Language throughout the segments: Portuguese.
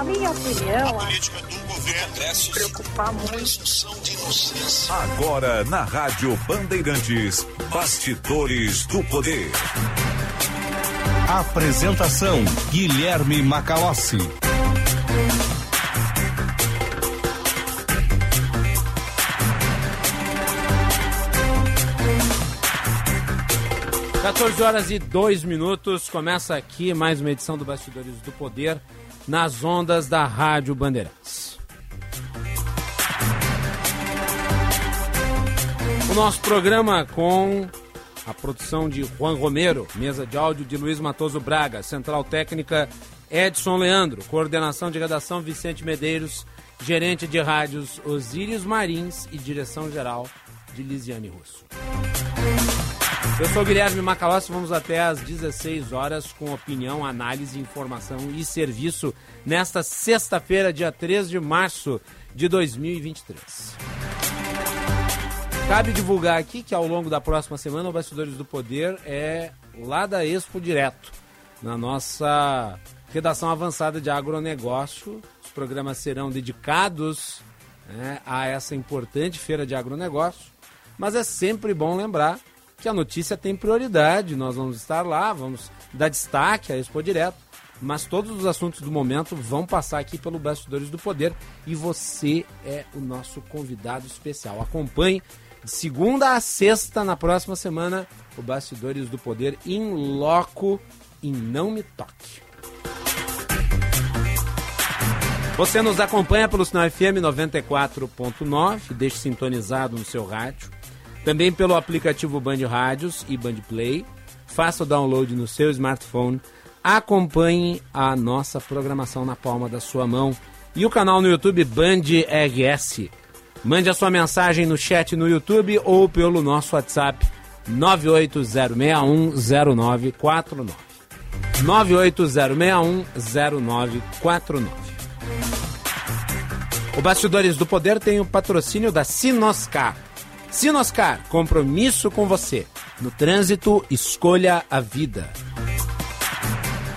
Na minha opinião, a política do governo se preocupar muito. Agora na Rádio Bandeirantes, Bastidores do Poder. Apresentação Guilherme Macalossi. 14 horas e 2 minutos. Começa aqui mais uma edição do Bastidores do Poder nas ondas da Rádio Bandeirantes. O nosso programa com a produção de Juan Romero, mesa de áudio de Luiz Matoso Braga, central técnica Edson Leandro, coordenação de redação Vicente Medeiros, gerente de rádios Osírios Marins e direção geral de Lisiane Russo. Eu sou Guilherme Macalossi, vamos até às 16 horas com opinião, análise, informação e serviço nesta sexta-feira, dia 3 de março de 2023. Cabe divulgar aqui que ao longo da próxima semana o Bastidores do Poder é lá da Expo Direto, na nossa redação avançada de agronegócio. Os programas serão dedicados né, a essa importante feira de agronegócio, mas é sempre bom lembrar que a notícia tem prioridade. Nós vamos estar lá, vamos dar destaque a Expo Direto, mas todos os assuntos do momento vão passar aqui pelo Bastidores do Poder e você é o nosso convidado especial. Acompanhe de segunda a sexta na próxima semana o Bastidores do Poder em loco e não me toque. Você nos acompanha pelo sinal FM 94.9, deixe sintonizado no seu rádio também pelo aplicativo Band Rádios e Band Play. Faça o download no seu smartphone. Acompanhe a nossa programação na palma da sua mão. E o canal no YouTube Band RS. Mande a sua mensagem no chat no YouTube ou pelo nosso WhatsApp 980610949. 980610949. O Bastidores do Poder tem o patrocínio da Sinoscar Sinoscar, compromisso com você. No trânsito, escolha a vida.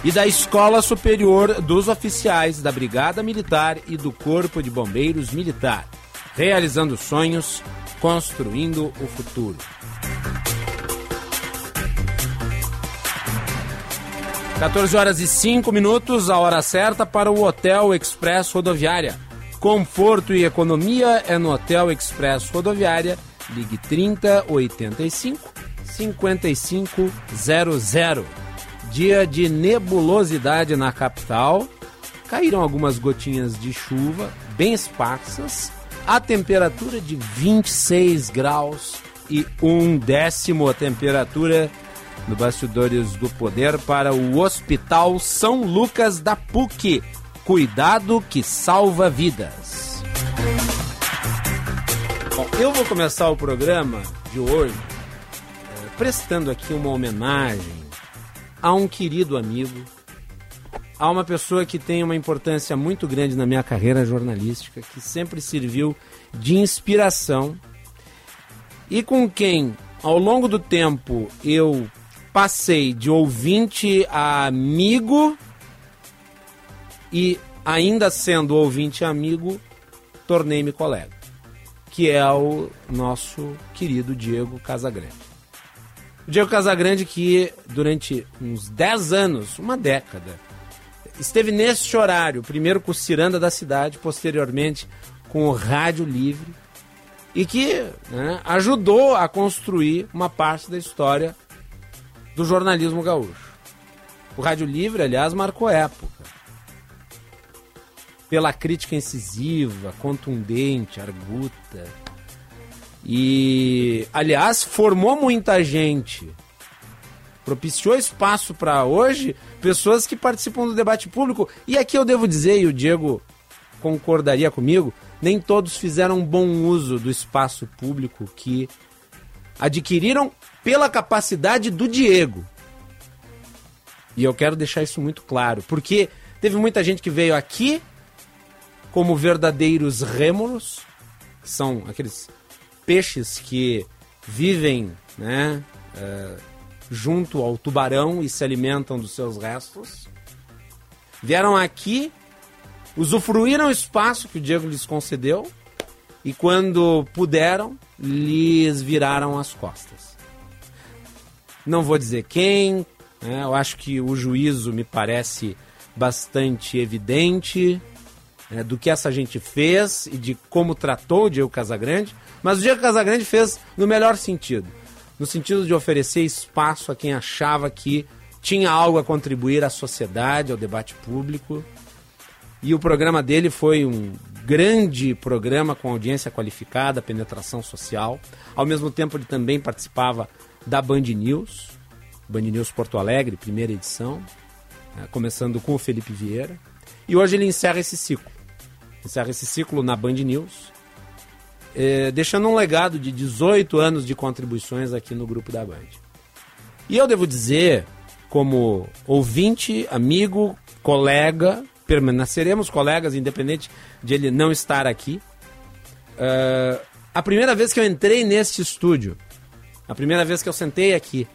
E da Escola Superior dos Oficiais da Brigada Militar e do Corpo de Bombeiros Militar. Realizando sonhos, construindo o futuro. Quatorze horas e cinco minutos, a hora certa para o Hotel Express Rodoviária. Conforto e economia é no Hotel Express Rodoviária Ligue 30 85 5500. Dia de nebulosidade na capital. Caíram algumas gotinhas de chuva, bem esparsas. A temperatura de 26 graus e um décimo a temperatura no Bastidores do Poder para o Hospital São Lucas da PUC. Cuidado que salva vidas. Bom, eu vou começar o programa de hoje é, prestando aqui uma homenagem a um querido amigo, a uma pessoa que tem uma importância muito grande na minha carreira jornalística, que sempre serviu de inspiração e com quem, ao longo do tempo, eu passei de ouvinte a amigo e, ainda sendo ouvinte amigo, tornei-me colega que é o nosso querido Diego Casagrande. O Diego Casagrande que durante uns 10 anos, uma década, esteve neste horário, primeiro com o Ciranda da Cidade, posteriormente com o Rádio Livre, e que né, ajudou a construir uma parte da história do jornalismo gaúcho. O Rádio Livre, aliás, marcou época pela crítica incisiva, contundente, arguta. E, aliás, formou muita gente. Propiciou espaço para hoje pessoas que participam do debate público. E aqui eu devo dizer, e o Diego concordaria comigo, nem todos fizeram bom uso do espaço público que adquiriram pela capacidade do Diego. E eu quero deixar isso muito claro, porque teve muita gente que veio aqui como verdadeiros rêmulos, que são aqueles peixes que vivem né, é, junto ao tubarão e se alimentam dos seus restos. Vieram aqui usufruíram o espaço que o Diego lhes concedeu e quando puderam, lhes viraram as costas. Não vou dizer quem, né? eu acho que o juízo me parece bastante evidente né, do que essa gente fez e de como tratou o Diego Casagrande, mas o Diego Casagrande fez no melhor sentido no sentido de oferecer espaço a quem achava que tinha algo a contribuir à sociedade, ao debate público. E o programa dele foi um grande programa com audiência qualificada, penetração social. Ao mesmo tempo, ele também participava da Band News, Band News Porto Alegre, primeira edição, né, começando com o Felipe Vieira. E hoje ele encerra esse ciclo. Encerra esse ciclo na Band News, eh, deixando um legado de 18 anos de contribuições aqui no grupo da Band. E eu devo dizer, como ouvinte, amigo, colega, permaneceremos colegas, independente de ele não estar aqui. Uh, a primeira vez que eu entrei neste estúdio, a primeira vez que eu sentei aqui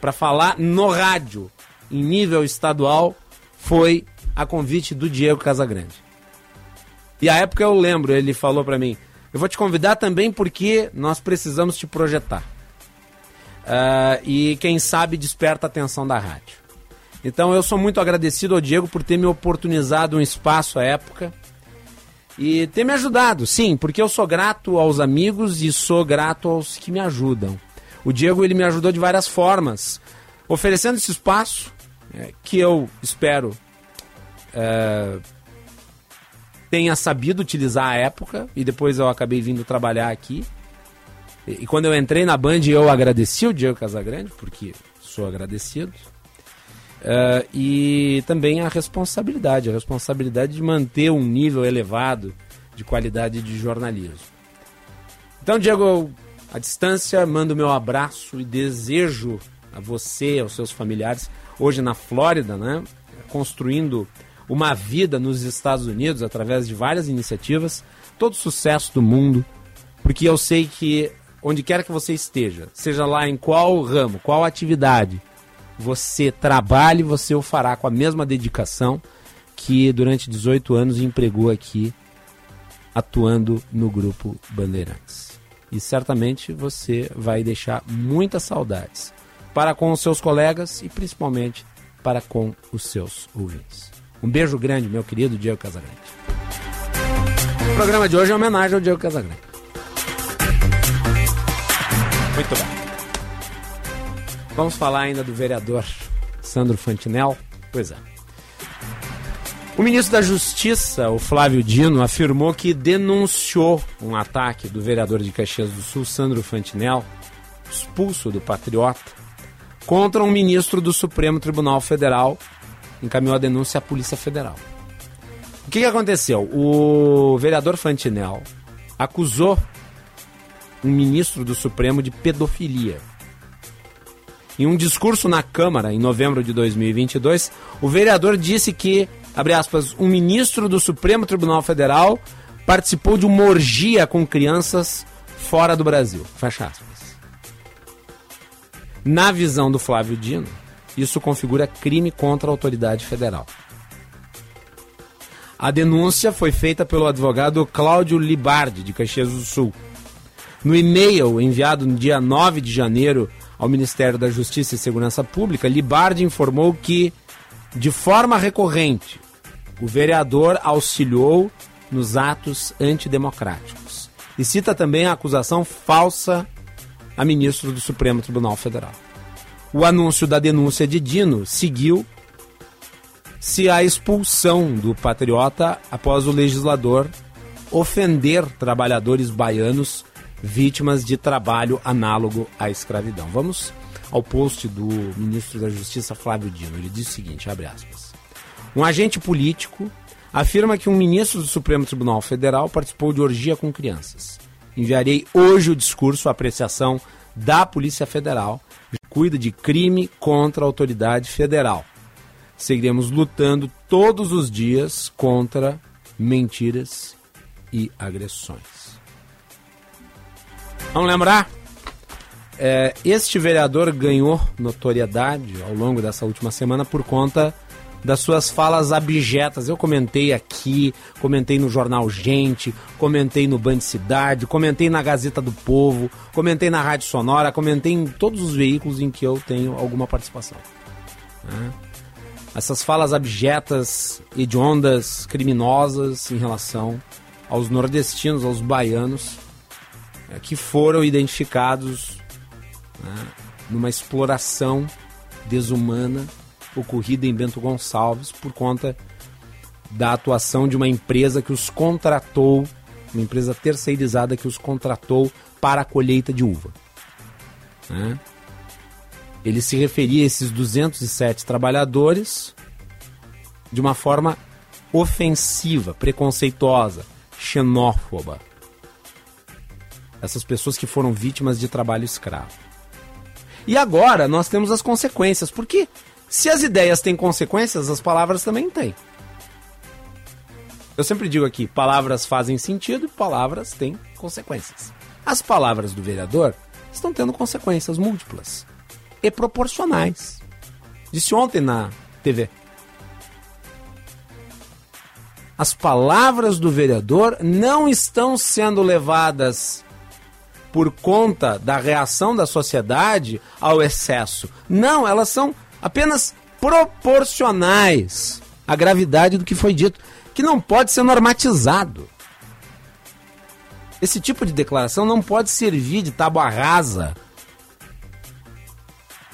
para falar no rádio, em nível estadual, foi a convite do Diego Casagrande. E a época eu lembro, ele falou para mim: Eu vou te convidar também porque nós precisamos te projetar. Uh, e quem sabe desperta a atenção da rádio. Então eu sou muito agradecido ao Diego por ter me oportunizado um espaço à época e ter me ajudado, sim, porque eu sou grato aos amigos e sou grato aos que me ajudam. O Diego ele me ajudou de várias formas, oferecendo esse espaço é, que eu espero é, tenha sabido utilizar a época e depois eu acabei vindo trabalhar aqui. E, e quando eu entrei na Band eu agradeci o Diego Casagrande porque sou agradecido. Uh, e também a responsabilidade, a responsabilidade de manter um nível elevado de qualidade de jornalismo. Então, Diego, à distância, mando meu abraço e desejo a você, aos seus familiares, hoje na Flórida, né, construindo uma vida nos Estados Unidos através de várias iniciativas, todo sucesso do mundo, porque eu sei que onde quer que você esteja, seja lá em qual ramo, qual atividade, você trabalhe, você o fará com a mesma dedicação que durante 18 anos empregou aqui atuando no grupo Bandeirantes. E certamente você vai deixar muitas saudades para com os seus colegas e principalmente para com os seus ouvintes. Um beijo grande, meu querido Diego Casagrande. O programa de hoje é homenagem ao Diego Casagrande. Muito bem. Vamos falar ainda do vereador Sandro Fantinel? Pois é. O ministro da Justiça, o Flávio Dino, afirmou que denunciou um ataque do vereador de Caxias do Sul, Sandro Fantinel, expulso do Patriota, contra um ministro do Supremo Tribunal Federal, encaminhou a denúncia à Polícia Federal. O que, que aconteceu? O vereador Fantinel acusou um ministro do Supremo de pedofilia. Em um discurso na Câmara, em novembro de 2022, o vereador disse que, abre aspas, um ministro do Supremo Tribunal Federal participou de uma orgia com crianças fora do Brasil. Fecha aspas. Na visão do Flávio Dino, isso configura crime contra a autoridade federal. A denúncia foi feita pelo advogado Cláudio Libardi, de Caxias do Sul. No e-mail enviado no dia 9 de janeiro ao Ministério da Justiça e Segurança Pública, Libardi informou que, de forma recorrente, o vereador auxiliou nos atos antidemocráticos. E cita também a acusação falsa a ministro do Supremo Tribunal Federal. O anúncio da denúncia de Dino seguiu se a expulsão do patriota após o legislador ofender trabalhadores baianos vítimas de trabalho análogo à escravidão. Vamos ao post do ministro da Justiça Flávio Dino. Ele diz o seguinte, abre aspas. Um agente político afirma que um ministro do Supremo Tribunal Federal participou de orgia com crianças. Enviarei hoje o discurso à apreciação da Polícia Federal, cuida de crime contra a autoridade federal. Seguiremos lutando todos os dias contra mentiras e agressões. Vamos lembrar? É, este vereador ganhou notoriedade ao longo dessa última semana por conta das suas falas abjetas. Eu comentei aqui, comentei no jornal Gente, comentei no Band Cidade, comentei na Gazeta do Povo, comentei na Rádio Sonora, comentei em todos os veículos em que eu tenho alguma participação. Né? Essas falas abjetas, hediondas, criminosas em relação aos nordestinos, aos baianos, é, que foram identificados né, numa exploração desumana ocorrida em Bento Gonçalves por conta da atuação de uma empresa que os contratou, uma empresa terceirizada que os contratou para a colheita de uva. Né? Ele se referia a esses 207 trabalhadores de uma forma ofensiva, preconceituosa, xenófoba. Essas pessoas que foram vítimas de trabalho escravo. E agora nós temos as consequências, porque se as ideias têm consequências, as palavras também têm. Eu sempre digo aqui: palavras fazem sentido e palavras têm consequências. As palavras do vereador estão tendo consequências múltiplas e proporcionais. Disse ontem na TV. As palavras do vereador não estão sendo levadas por conta da reação da sociedade ao excesso. Não, elas são apenas proporcionais à gravidade do que foi dito, que não pode ser normatizado. Esse tipo de declaração não pode servir de tábua rasa.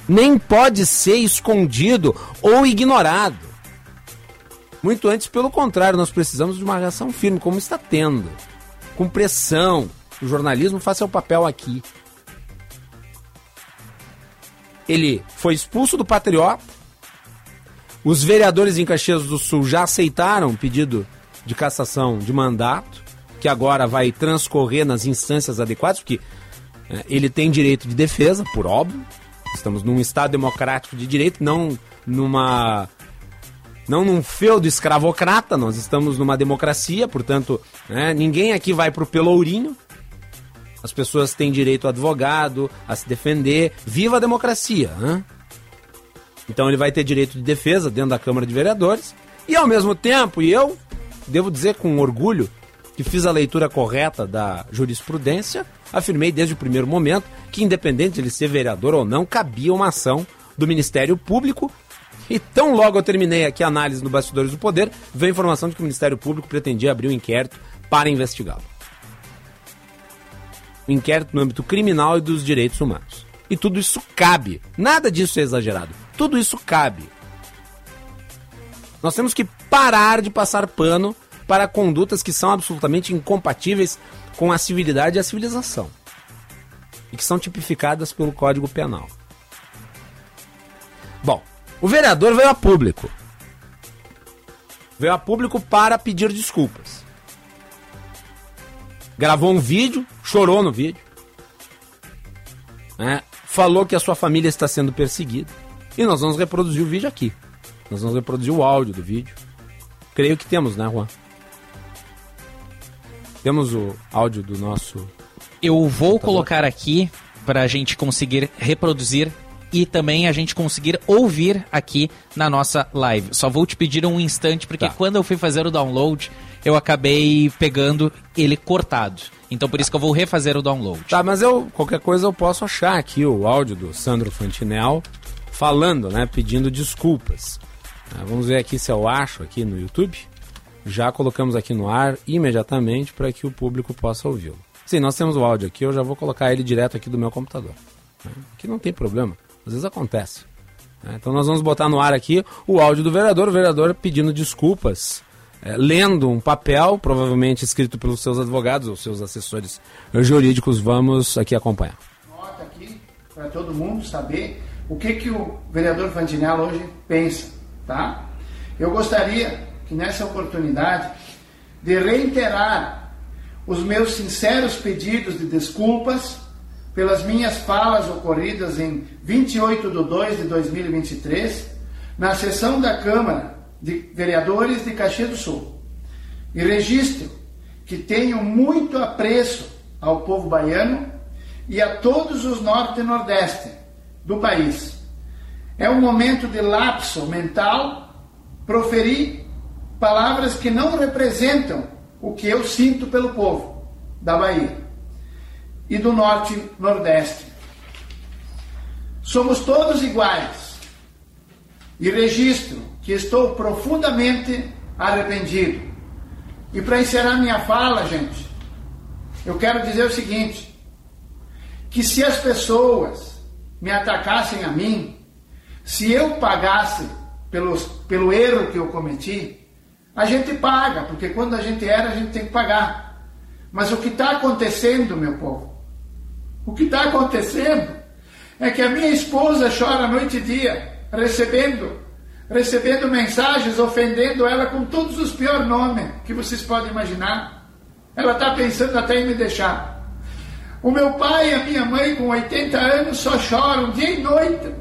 Nem pode ser escondido ou ignorado. Muito antes, pelo contrário, nós precisamos de uma reação firme, como está tendo, com pressão. O jornalismo faz seu papel aqui. Ele foi expulso do Patriota. Os vereadores em Caxias do Sul já aceitaram o pedido de cassação de mandato, que agora vai transcorrer nas instâncias adequadas, porque é, ele tem direito de defesa, por óbvio. Estamos num Estado democrático de direito, não numa. Não num feudo escravocrata, nós estamos numa democracia, portanto, né, ninguém aqui vai pro pelourinho. As pessoas têm direito a advogado, a se defender. Viva a democracia! Hein? Então ele vai ter direito de defesa dentro da Câmara de Vereadores. E ao mesmo tempo, e eu devo dizer com orgulho que fiz a leitura correta da jurisprudência, afirmei desde o primeiro momento que, independente de ele ser vereador ou não, cabia uma ação do Ministério Público. E tão logo eu terminei aqui a análise no Bastidores do Poder, veio a informação de que o Ministério Público pretendia abrir um inquérito para investigá-lo um inquérito no âmbito criminal e dos direitos humanos. E tudo isso cabe. Nada disso é exagerado. Tudo isso cabe. Nós temos que parar de passar pano para condutas que são absolutamente incompatíveis com a civilidade e a civilização. E que são tipificadas pelo Código Penal. Bom, o vereador veio a público. Veio a público para pedir desculpas gravou um vídeo, chorou no vídeo, né? falou que a sua família está sendo perseguida. E nós vamos reproduzir o vídeo aqui. Nós vamos reproduzir o áudio do vídeo. Creio que temos, né, Juan? Temos o áudio do nosso. Eu vou colocar aqui para a gente conseguir reproduzir e também a gente conseguir ouvir aqui na nossa live. Só vou te pedir um instante, porque tá. quando eu fui fazer o download, eu acabei pegando ele cortado. Então por isso que eu vou refazer o download. Tá, mas eu qualquer coisa eu posso achar aqui o áudio do Sandro Fantinel falando, né, pedindo desculpas. Ah, vamos ver aqui se eu acho aqui no YouTube. Já colocamos aqui no ar imediatamente para que o público possa ouvi-lo. Sim, nós temos o áudio aqui, eu já vou colocar ele direto aqui do meu computador. Né? Aqui não tem problema, às vezes acontece. Né? Então nós vamos botar no ar aqui o áudio do vereador, o vereador pedindo desculpas é, lendo um papel, provavelmente escrito pelos seus advogados ou seus assessores jurídicos. Vamos aqui acompanhar. Nota aqui para todo mundo saber o que, que o vereador Fantinello hoje pensa, tá? Eu gostaria que nessa oportunidade de reiterar os meus sinceros pedidos de desculpas pelas minhas falas ocorridas em 28 de 2 de 2023 na sessão da Câmara de vereadores de Caxias do Sul. E registro que tenho muito apreço ao povo baiano e a todos os norte e nordeste do país. É um momento de lapso mental proferi palavras que não representam o que eu sinto pelo povo da Bahia e do norte nordeste. Somos todos iguais e registro que estou profundamente arrependido. E para encerrar minha fala, gente, eu quero dizer o seguinte: que se as pessoas me atacassem a mim, se eu pagasse pelos, pelo erro que eu cometi, a gente paga, porque quando a gente era, a gente tem que pagar. Mas o que está acontecendo, meu povo, o que está acontecendo é que a minha esposa chora noite e dia, recebendo, recebendo mensagens, ofendendo ela com todos os piores nomes que vocês podem imaginar. Ela está pensando até em me deixar. O meu pai e a minha mãe, com 80 anos, só choram dia e noite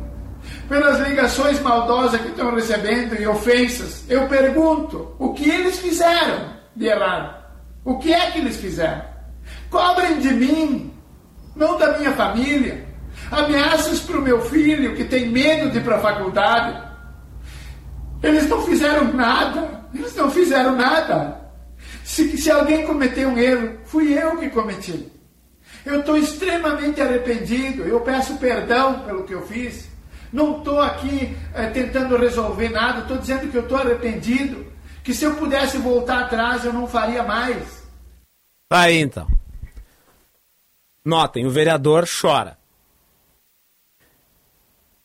pelas ligações maldosas que estão recebendo e ofensas. Eu pergunto: o que eles fizeram de errado? O que é que eles fizeram? Cobrem de mim, não da minha família. Ameaças para o meu filho que tem medo de ir para a faculdade. Eles não fizeram nada. Eles não fizeram nada. Se, se alguém cometeu um erro, fui eu que cometi. Eu estou extremamente arrependido. Eu peço perdão pelo que eu fiz. Não estou aqui é, tentando resolver nada. Estou dizendo que eu estou arrependido. Que se eu pudesse voltar atrás, eu não faria mais. Tá aí então. Notem, o vereador chora.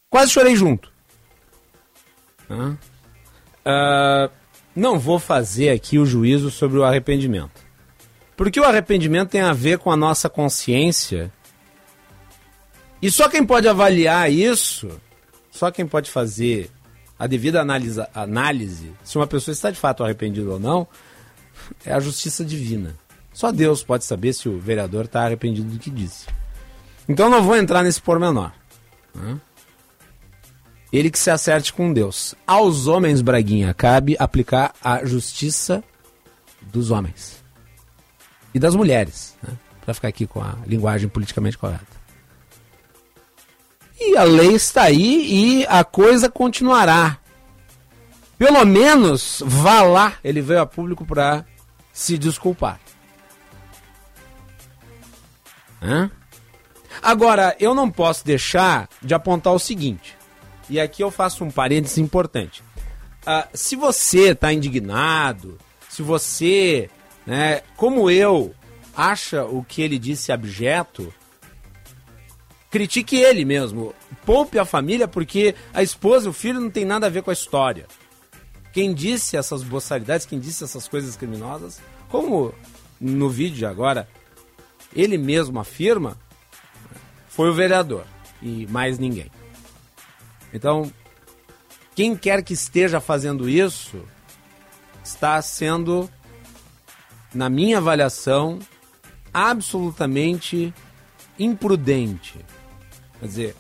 Quase chorei junto. Uh, não vou fazer aqui o juízo sobre o arrependimento. Porque o arrependimento tem a ver com a nossa consciência. E só quem pode avaliar isso, só quem pode fazer a devida análise, análise se uma pessoa está de fato arrependida ou não, é a justiça divina. Só Deus pode saber se o vereador está arrependido do que disse. Então não vou entrar nesse pormenor. Né? Ele que se acerte com Deus. Aos homens, Braguinha, cabe aplicar a justiça dos homens e das mulheres, né? para ficar aqui com a linguagem politicamente correta. E a lei está aí e a coisa continuará. Pelo menos vá lá, ele veio a público para se desculpar. Hã? Agora, eu não posso deixar de apontar o seguinte, e aqui eu faço um parênteses importante. Uh, se você está indignado, se você né, como eu, acha o que ele disse abjeto, critique ele mesmo. Poupe a família porque a esposa e o filho não tem nada a ver com a história. Quem disse essas boçalidades, quem disse essas coisas criminosas, como no vídeo agora, ele mesmo afirma, foi o vereador e mais ninguém. Então, quem quer que esteja fazendo isso está sendo na minha avaliação, absolutamente imprudente. Quer dizer,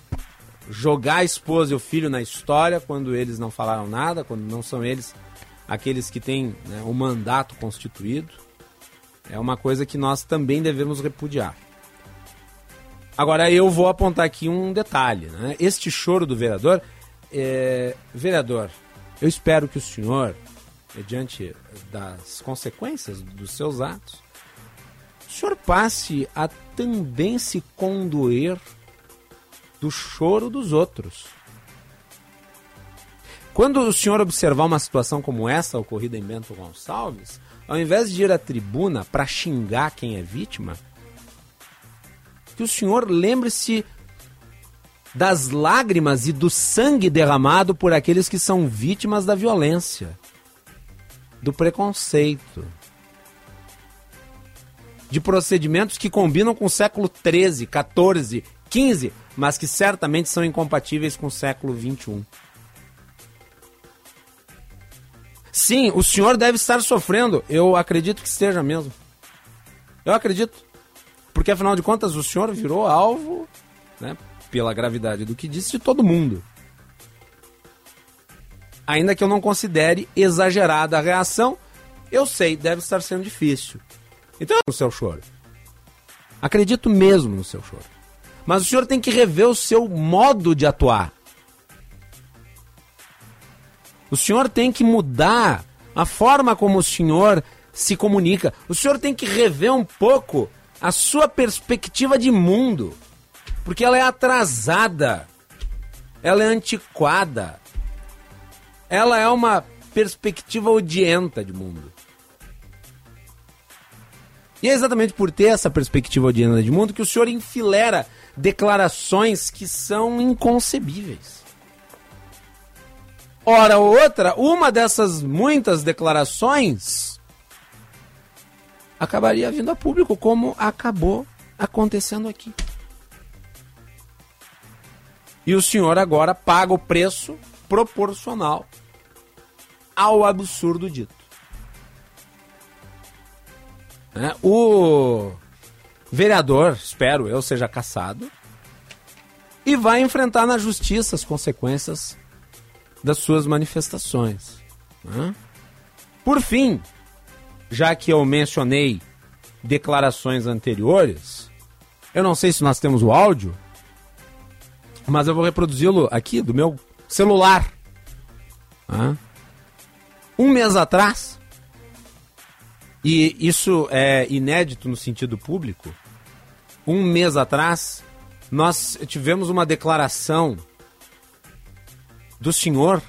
jogar a esposa e o filho na história quando eles não falaram nada, quando não são eles aqueles que têm né, o mandato constituído, é uma coisa que nós também devemos repudiar. Agora eu vou apontar aqui um detalhe. Né? Este choro do vereador, é... vereador, eu espero que o senhor diante das consequências dos seus atos, o senhor passe a também se condoer do choro dos outros. Quando o senhor observar uma situação como essa ocorrida em Bento Gonçalves, ao invés de ir à tribuna para xingar quem é vítima, que o senhor lembre-se das lágrimas e do sangue derramado por aqueles que são vítimas da violência do preconceito, de procedimentos que combinam com o século 13, 14, 15, mas que certamente são incompatíveis com o século 21. Sim, o senhor deve estar sofrendo. Eu acredito que esteja mesmo. Eu acredito. Porque afinal de contas o senhor virou alvo, né, pela gravidade do que disse, de todo mundo ainda que eu não considere exagerada a reação, eu sei, deve estar sendo difícil. Então, no seu choro. Acredito mesmo no seu choro. Mas o senhor tem que rever o seu modo de atuar. O senhor tem que mudar a forma como o senhor se comunica. O senhor tem que rever um pouco a sua perspectiva de mundo. Porque ela é atrasada. Ela é antiquada. Ela é uma perspectiva odienta de mundo. E é exatamente por ter essa perspectiva odienta de mundo que o senhor enfilera declarações que são inconcebíveis. Ora outra, uma dessas muitas declarações acabaria vindo a público, como acabou acontecendo aqui. E o senhor agora paga o preço proporcional ao absurdo dito. É, o vereador, espero eu, seja caçado e vai enfrentar na justiça as consequências das suas manifestações. Né? Por fim, já que eu mencionei declarações anteriores, eu não sei se nós temos o áudio, mas eu vou reproduzi-lo aqui do meu celular. Um mês atrás, e isso é inédito no sentido público, um mês atrás, nós tivemos uma declaração do senhor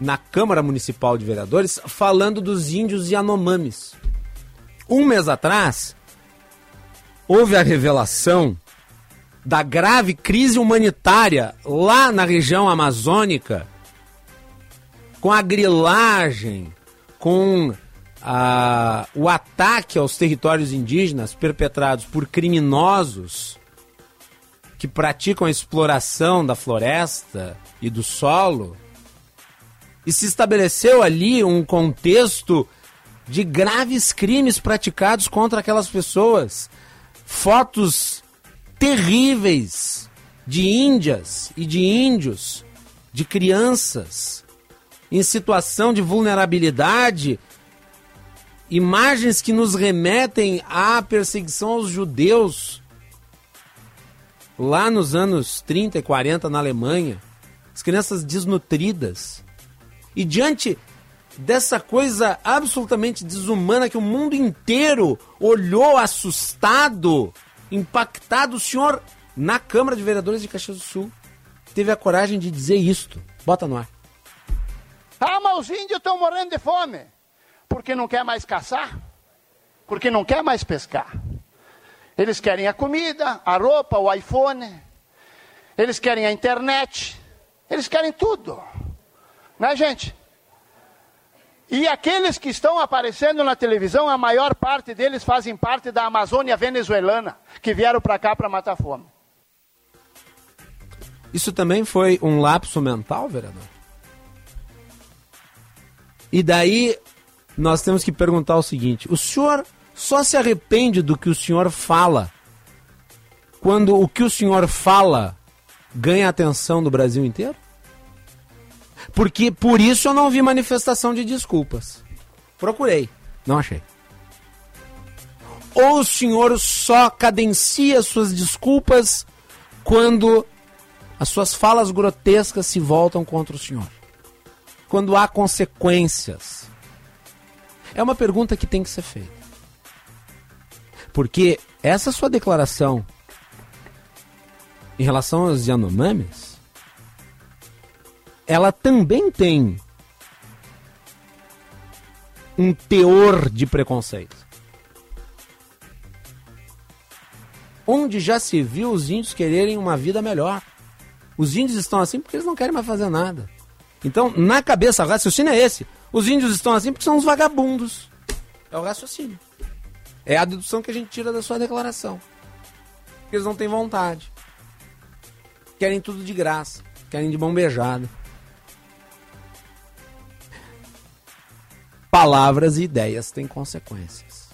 na Câmara Municipal de Vereadores falando dos índios Yanomamis. Um mês atrás, houve a revelação da grave crise humanitária lá na região amazônica, com a grilagem, com a, o ataque aos territórios indígenas perpetrados por criminosos que praticam a exploração da floresta e do solo e se estabeleceu ali um contexto de graves crimes praticados contra aquelas pessoas. Fotos terríveis de índias e de índios, de crianças em situação de vulnerabilidade. Imagens que nos remetem à perseguição aos judeus lá nos anos 30 e 40 na Alemanha. As crianças desnutridas e diante dessa coisa absolutamente desumana que o mundo inteiro olhou assustado, impactado, o senhor, na Câmara de Vereadores de Caxias do Sul, teve a coragem de dizer isto. Bota no ar. Ah, mas os índios estão morrendo de fome. Porque não quer mais caçar? Porque não quer mais pescar. Eles querem a comida, a roupa, o iPhone. Eles querem a internet. Eles querem tudo. Né, gente? E aqueles que estão aparecendo na televisão, a maior parte deles fazem parte da Amazônia venezuelana, que vieram para cá para matar fome. Isso também foi um lapso mental, vereador? E daí nós temos que perguntar o seguinte: o senhor só se arrepende do que o senhor fala quando o que o senhor fala ganha atenção do Brasil inteiro? Porque por isso eu não vi manifestação de desculpas. Procurei, não achei. Ou o senhor só cadencia suas desculpas quando as suas falas grotescas se voltam contra o senhor? Quando há consequências? É uma pergunta que tem que ser feita. Porque essa sua declaração em relação aos Yanomamis ela também tem um teor de preconceito. Onde já se viu os índios quererem uma vida melhor. Os índios estão assim porque eles não querem mais fazer nada. Então, na cabeça, o raciocínio é esse. Os índios estão assim porque são os vagabundos. É o raciocínio. É a dedução que a gente tira da sua declaração. Eles não têm vontade. Querem tudo de graça. Querem de mão beijada. Palavras e ideias têm consequências.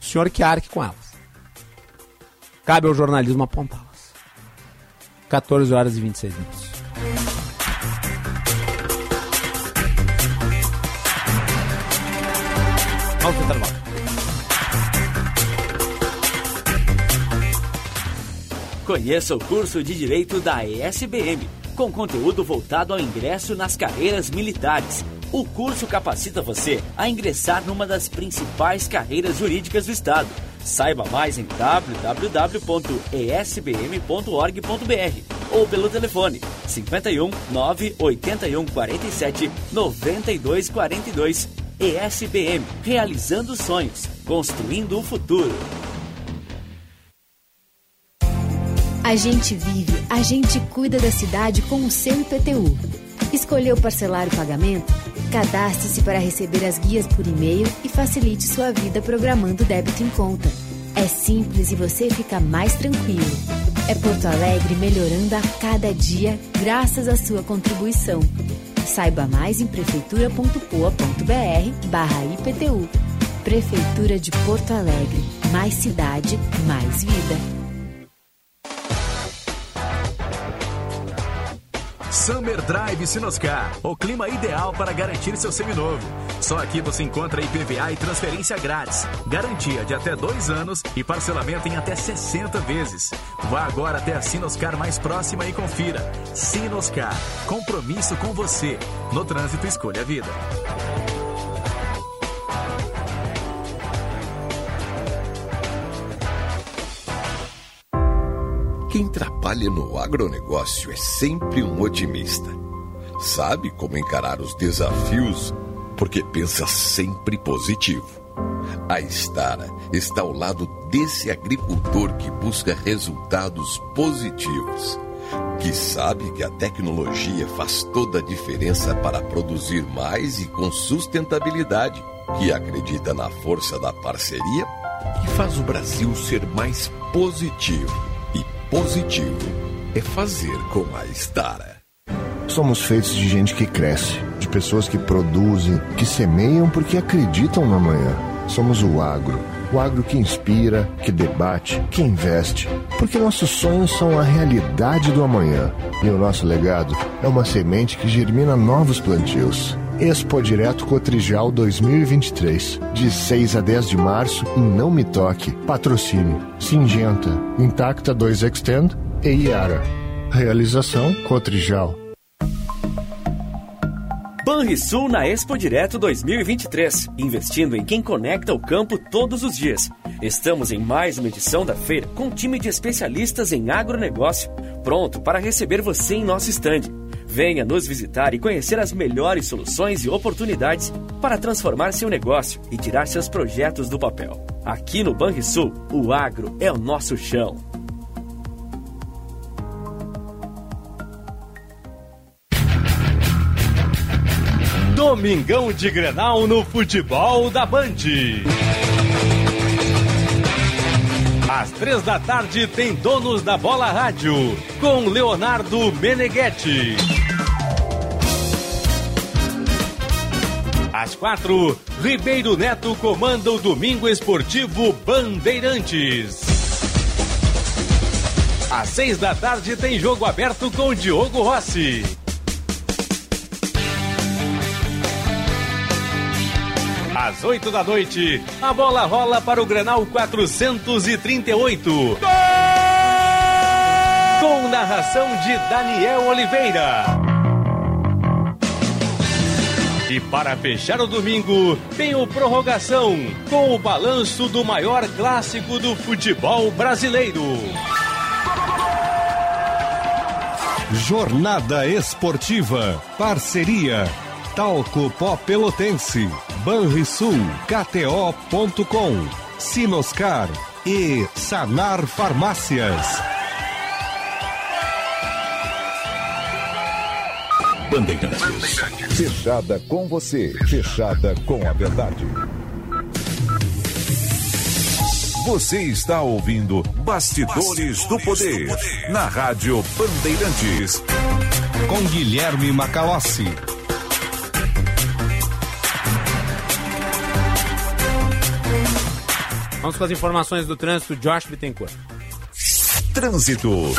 O senhor que arque com elas. Cabe ao jornalismo apontá-las. 14 horas e 26 minutos. Vamos pro. Conheça o curso de Direito da ESBM com conteúdo voltado ao ingresso nas carreiras militares. O curso capacita você a ingressar numa das principais carreiras jurídicas do Estado. Saiba mais em www.esbm.org.br ou pelo telefone 51 981 47 92 42. ESBM, realizando sonhos, construindo o futuro. A gente vive, a gente cuida da cidade com o seu IPTU. Escolheu parcelar o pagamento? Cadastre-se para receber as guias por e-mail e facilite sua vida programando débito em conta. É simples e você fica mais tranquilo. É Porto Alegre melhorando a cada dia graças à sua contribuição. Saiba mais em prefeitura.poa.br barra IPTU. Prefeitura de Porto Alegre. Mais cidade, mais vida. Summer Drive Sinoscar, o clima ideal para garantir seu seminovo. Só aqui você encontra IPVA e transferência grátis, garantia de até dois anos e parcelamento em até 60 vezes. Vá agora até a Sinoscar mais próxima e confira. Sinoscar, compromisso com você. No trânsito, escolha a vida. Quem trabalha no agronegócio é sempre um otimista. Sabe como encarar os desafios porque pensa sempre positivo. A Estara está ao lado desse agricultor que busca resultados positivos, que sabe que a tecnologia faz toda a diferença para produzir mais e com sustentabilidade, que acredita na força da parceria e faz o Brasil ser mais positivo positivo é fazer com a Estara. Somos feitos de gente que cresce, de pessoas que produzem, que semeiam porque acreditam no amanhã. Somos o agro. O agro que inspira, que debate, que investe. Porque nossos sonhos são a realidade do amanhã. E o nosso legado é uma semente que germina novos plantios. Expo Direto Cotrijal 2023, de 6 a 10 de março em Não Me Toque. Patrocínio: Singenta, Intacta 2 Extend e Iara. Realização: Cotrijal. Banrisul na Expo Direto 2023, investindo em quem conecta o campo todos os dias. Estamos em mais uma edição da feira com um time de especialistas em agronegócio, pronto para receber você em nosso estande. Venha nos visitar e conhecer as melhores soluções e oportunidades para transformar seu negócio e tirar seus projetos do papel. Aqui no Banrisul, o agro é o nosso chão. Domingão de Grenal no futebol da Band. Às três da tarde tem Donos da Bola Rádio, com Leonardo Meneghetti. Às quatro, Ribeiro Neto comanda o Domingo Esportivo Bandeirantes. Às seis da tarde tem jogo aberto com Diogo Rossi. Às 8 da noite, a bola rola para o Granal 438. Gol! Com narração de Daniel Oliveira. E para fechar o domingo, tem o prorrogação, com o balanço do maior clássico do futebol brasileiro. Jornada Esportiva. Parceria. Talco Pó Pelotense. Banrisul. KTO.com. Sinoscar. E Sanar Farmácias. Bandeirantes. Fechada com você. Fechada com a verdade. Você está ouvindo Bastidores, do, Poder, na Rádio Bandeirantes. Com Guilherme Macalossi. Vamos com as informações do trânsito, Josh Bittencourt. Trânsito.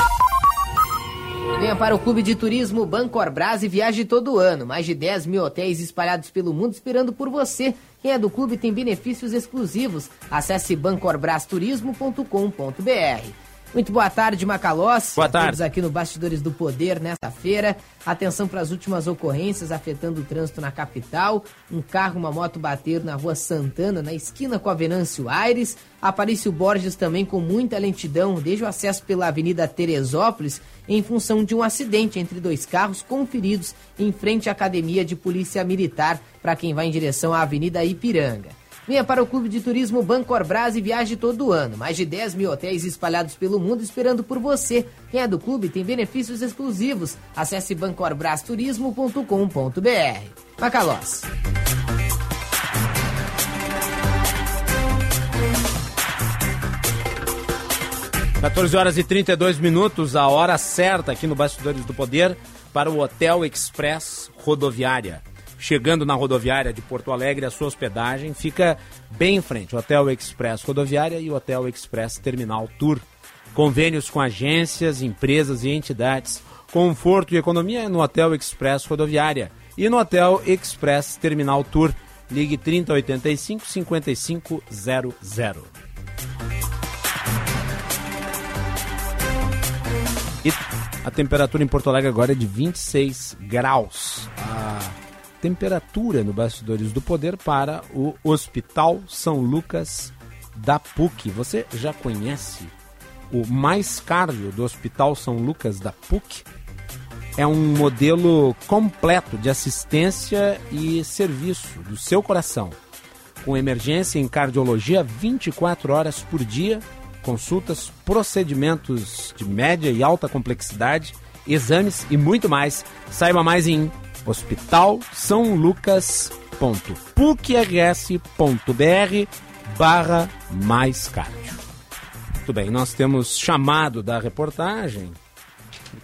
Venha para o Clube de Turismo Bancorbras e viaje todo ano. Mais de 10 mil hotéis espalhados pelo mundo esperando por você. Quem é do clube tem benefícios exclusivos. Acesse bancorbrasturismo.com.br. Muito boa tarde, Macalós. Boa tarde. Todos aqui no Bastidores do Poder nesta feira. Atenção para as últimas ocorrências afetando o trânsito na capital. Um carro, uma moto bateram na rua Santana, na esquina com a Venâncio Aires. Aparício Borges também com muita lentidão, desde o acesso pela Avenida Teresópolis, em função de um acidente entre dois carros conferidos em frente à Academia de Polícia Militar, para quem vai em direção à Avenida Ipiranga. Venha para o Clube de Turismo Bancor Brás e viaje todo ano. Mais de 10 mil hotéis espalhados pelo mundo esperando por você. Quem é do clube tem benefícios exclusivos. Acesse bancorbrasturismo.com.br. Macalós. 14 horas e 32 minutos, a hora certa aqui no Bastidores do Poder para o Hotel Express Rodoviária. Chegando na rodoviária de Porto Alegre, a sua hospedagem fica bem em frente. Hotel Express Rodoviária e Hotel Express Terminal Tour. Convênios com agências, empresas e entidades. Conforto e economia no Hotel Express Rodoviária e no Hotel Express Terminal Tour. Ligue 3085 5500. E a temperatura em Porto Alegre agora é de 26 graus. A temperatura no Bastidores do Poder para o Hospital São Lucas da PUC. Você já conhece o mais cardio do Hospital São Lucas da PUC? É um modelo completo de assistência e serviço do seu coração, com emergência em cardiologia 24 horas por dia consultas, procedimentos de média e alta complexidade, exames e muito mais. Saiba mais em hospitalsaulucas.pucrs.br barra mais cardio. Muito bem, nós temos chamado da reportagem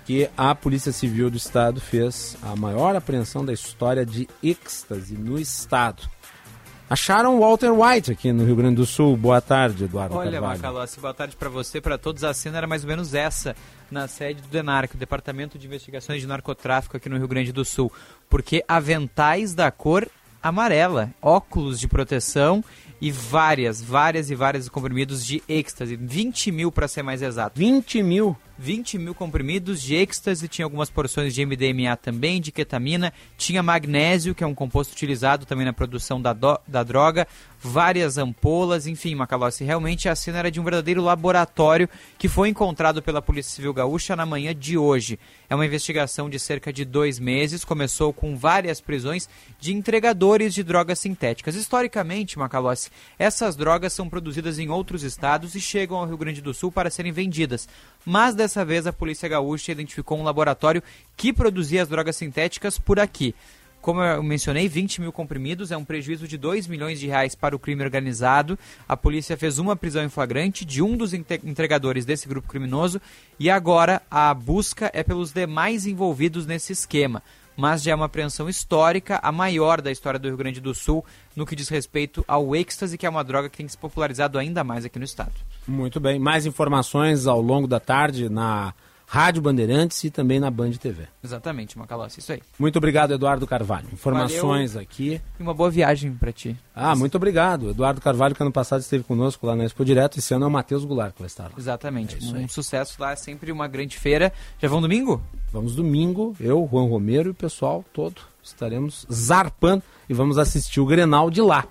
que a Polícia Civil do Estado fez a maior apreensão da história de êxtase no Estado. Acharam Walter White aqui no Rio Grande do Sul. Boa tarde, Eduardo Olha, Carvalho. Macalossi, boa tarde para você, para todos. A cena era mais ou menos essa na sede do DENARC, o Departamento de Investigações de Narcotráfico aqui no Rio Grande do Sul. Porque aventais da cor amarela, óculos de proteção e várias, várias e várias comprimidos de êxtase. 20 mil para ser mais exato. 20 mil? 20 mil comprimidos de êxtase, tinha algumas porções de MDMA também, de ketamina, tinha magnésio, que é um composto utilizado também na produção da, do, da droga, várias ampolas, enfim, Macalossi, realmente a cena era de um verdadeiro laboratório que foi encontrado pela Polícia Civil Gaúcha na manhã de hoje. É uma investigação de cerca de dois meses, começou com várias prisões de entregadores de drogas sintéticas. Historicamente, Macalossi, essas drogas são produzidas em outros estados e chegam ao Rio Grande do Sul para serem vendidas mas dessa vez a Polícia Gaúcha identificou um laboratório que produzia as drogas sintéticas por aqui. Como eu mencionei, 20 mil comprimidos é um prejuízo de 2 milhões de reais para o crime organizado. A polícia fez uma prisão em flagrante de um dos entregadores desse grupo criminoso e agora a busca é pelos demais envolvidos nesse esquema mas já é uma apreensão histórica, a maior da história do Rio Grande do Sul, no que diz respeito ao êxtase, que é uma droga que tem se popularizado ainda mais aqui no estado. Muito bem. Mais informações ao longo da tarde na Rádio Bandeirantes e também na Band TV. Exatamente, Macalossi, isso aí. Muito obrigado, Eduardo Carvalho. Informações Valeu. aqui. E uma boa viagem para ti. Ah, muito obrigado. Eduardo Carvalho, que ano passado esteve conosco lá na Expo Direto, esse ano é o Matheus Goulart que vai estar lá. Exatamente. É um sucesso lá, é sempre uma grande feira. Já vão domingo? Vamos domingo, eu, Juan Romero e o pessoal todo estaremos zarpando e vamos assistir o Grenal de lá.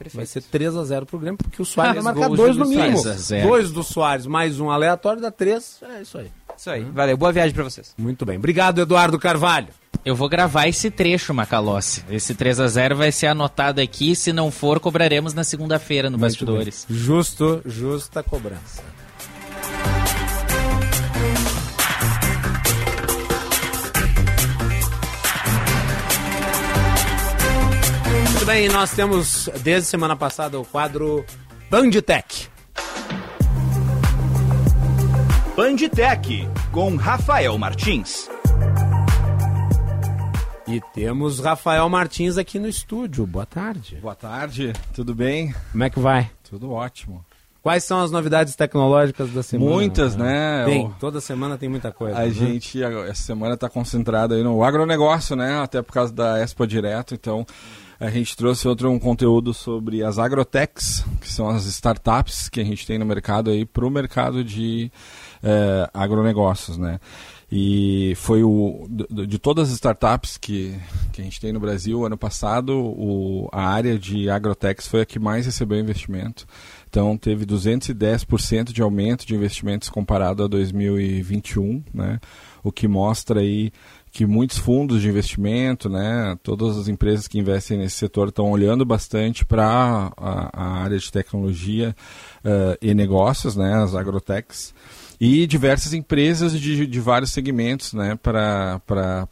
Perfeito. Vai ser 3 a 0 pro Grêmio, porque o Soares vai marcar dois no mínimo. Dois do Soares, mais um aleatório, dá três. É isso aí. Isso aí. Hum. Valeu. Boa viagem para vocês. Muito bem. Obrigado, Eduardo Carvalho. Eu vou gravar esse trecho, Macalossi. Esse 3 a 0 vai ser anotado aqui. Se não for, cobraremos na segunda-feira no Muito Bastidores. Bem. Justo, justa cobrança. Muito bem, nós temos desde semana passada o quadro Banditech. Banditech com Rafael Martins. E temos Rafael Martins aqui no estúdio. Boa tarde. Boa tarde, tudo bem? Como é que vai? Tudo ótimo. Quais são as novidades tecnológicas da semana? Muitas, né? Tem, O- toda semana tem muita coisa. A né? gente, essa semana, está concentrada aí no agronegócio, né? Até por causa da Expo Direto. Então, a gente trouxe outro um conteúdo sobre as agrotechs, que são as startups que a gente tem no mercado aí, para o mercado de eh, agronegócios, né? E foi o de, de todas as startups que, que a gente tem no Brasil, ano passado, o, a área de agrotechs foi a que mais recebeu investimento. Então teve 210% de aumento de investimentos comparado a 2021, né? O que mostra aí que muitos fundos de investimento, né, todas as empresas que investem nesse setor estão olhando bastante para a, a área de tecnologia eh, e negócios, né, as agrotechs, e diversas empresas de, de vários segmentos né, para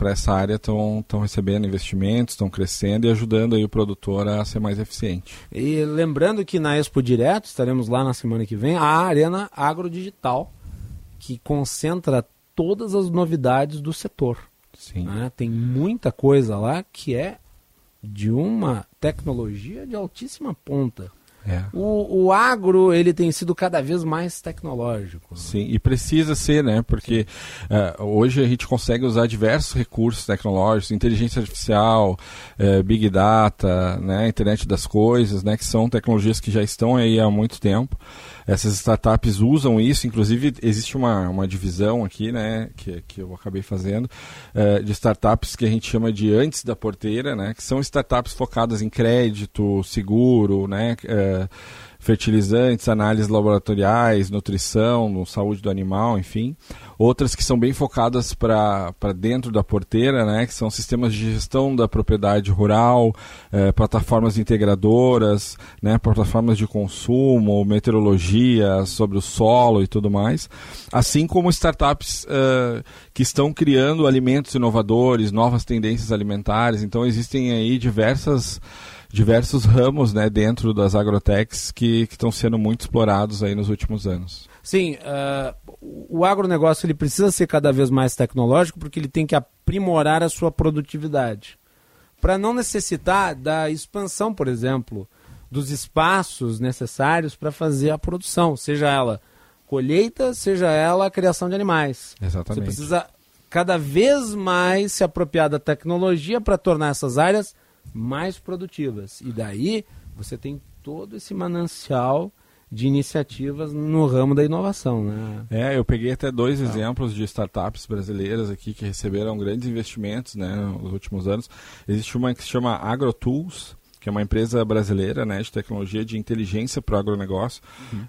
essa área estão recebendo investimentos, estão crescendo e ajudando aí o produtor a ser mais eficiente. E lembrando que na Expo Direto, estaremos lá na semana que vem, a Arena Agrodigital, que concentra todas as novidades do setor. Sim. né? Tem muita coisa lá que é de uma tecnologia de altíssima ponta. É. O, o agro ele tem sido cada vez mais tecnológico. Sim, e precisa ser, né? Porque eh, hoje a gente consegue usar diversos recursos tecnológicos, inteligência artificial, eh, big data, né? internet das coisas, né? Que são tecnologias que já estão aí há muito tempo. Essas startups usam isso, inclusive existe uma, uma divisão aqui, né? Que, que eu acabei fazendo, eh, de startups que a gente chama de antes da porteira, né? Que são startups focadas em crédito, seguro, né? eh, fertilizantes, análises laboratoriais, nutrição, saúde do animal, enfim. Outras que são bem focadas para dentro da porteira, né, que são sistemas de gestão da propriedade rural, eh, plataformas integradoras, né, plataformas de consumo, meteorologia sobre o solo e tudo mais. Assim como startups eh, que estão criando alimentos inovadores, novas tendências alimentares. Então existem aí diversas diversos ramos né, dentro das agrotechs que estão sendo muito explorados aí nos últimos anos. Sim, ah, o agronegócio ele precisa ser cada vez mais tecnológico porque ele tem que aprimorar a sua produtividade. Para não necessitar da expansão, por exemplo, dos espaços necessários para fazer a produção, seja ela colheita, seja ela a criação de animais. Exatamente. Você precisa cada vez mais se apropriar da tecnologia para tornar essas áreas mais produtivas. E daí você tem todo esse manancial de iniciativas no ramo da inovação, né? É, eu peguei até dois exemplos de startups brasileiras aqui que receberam grandes investimentos né, nos últimos anos. Existe uma que se chama AgroTools, que é uma empresa brasileira né, de tecnologia de inteligência para o agronegócio.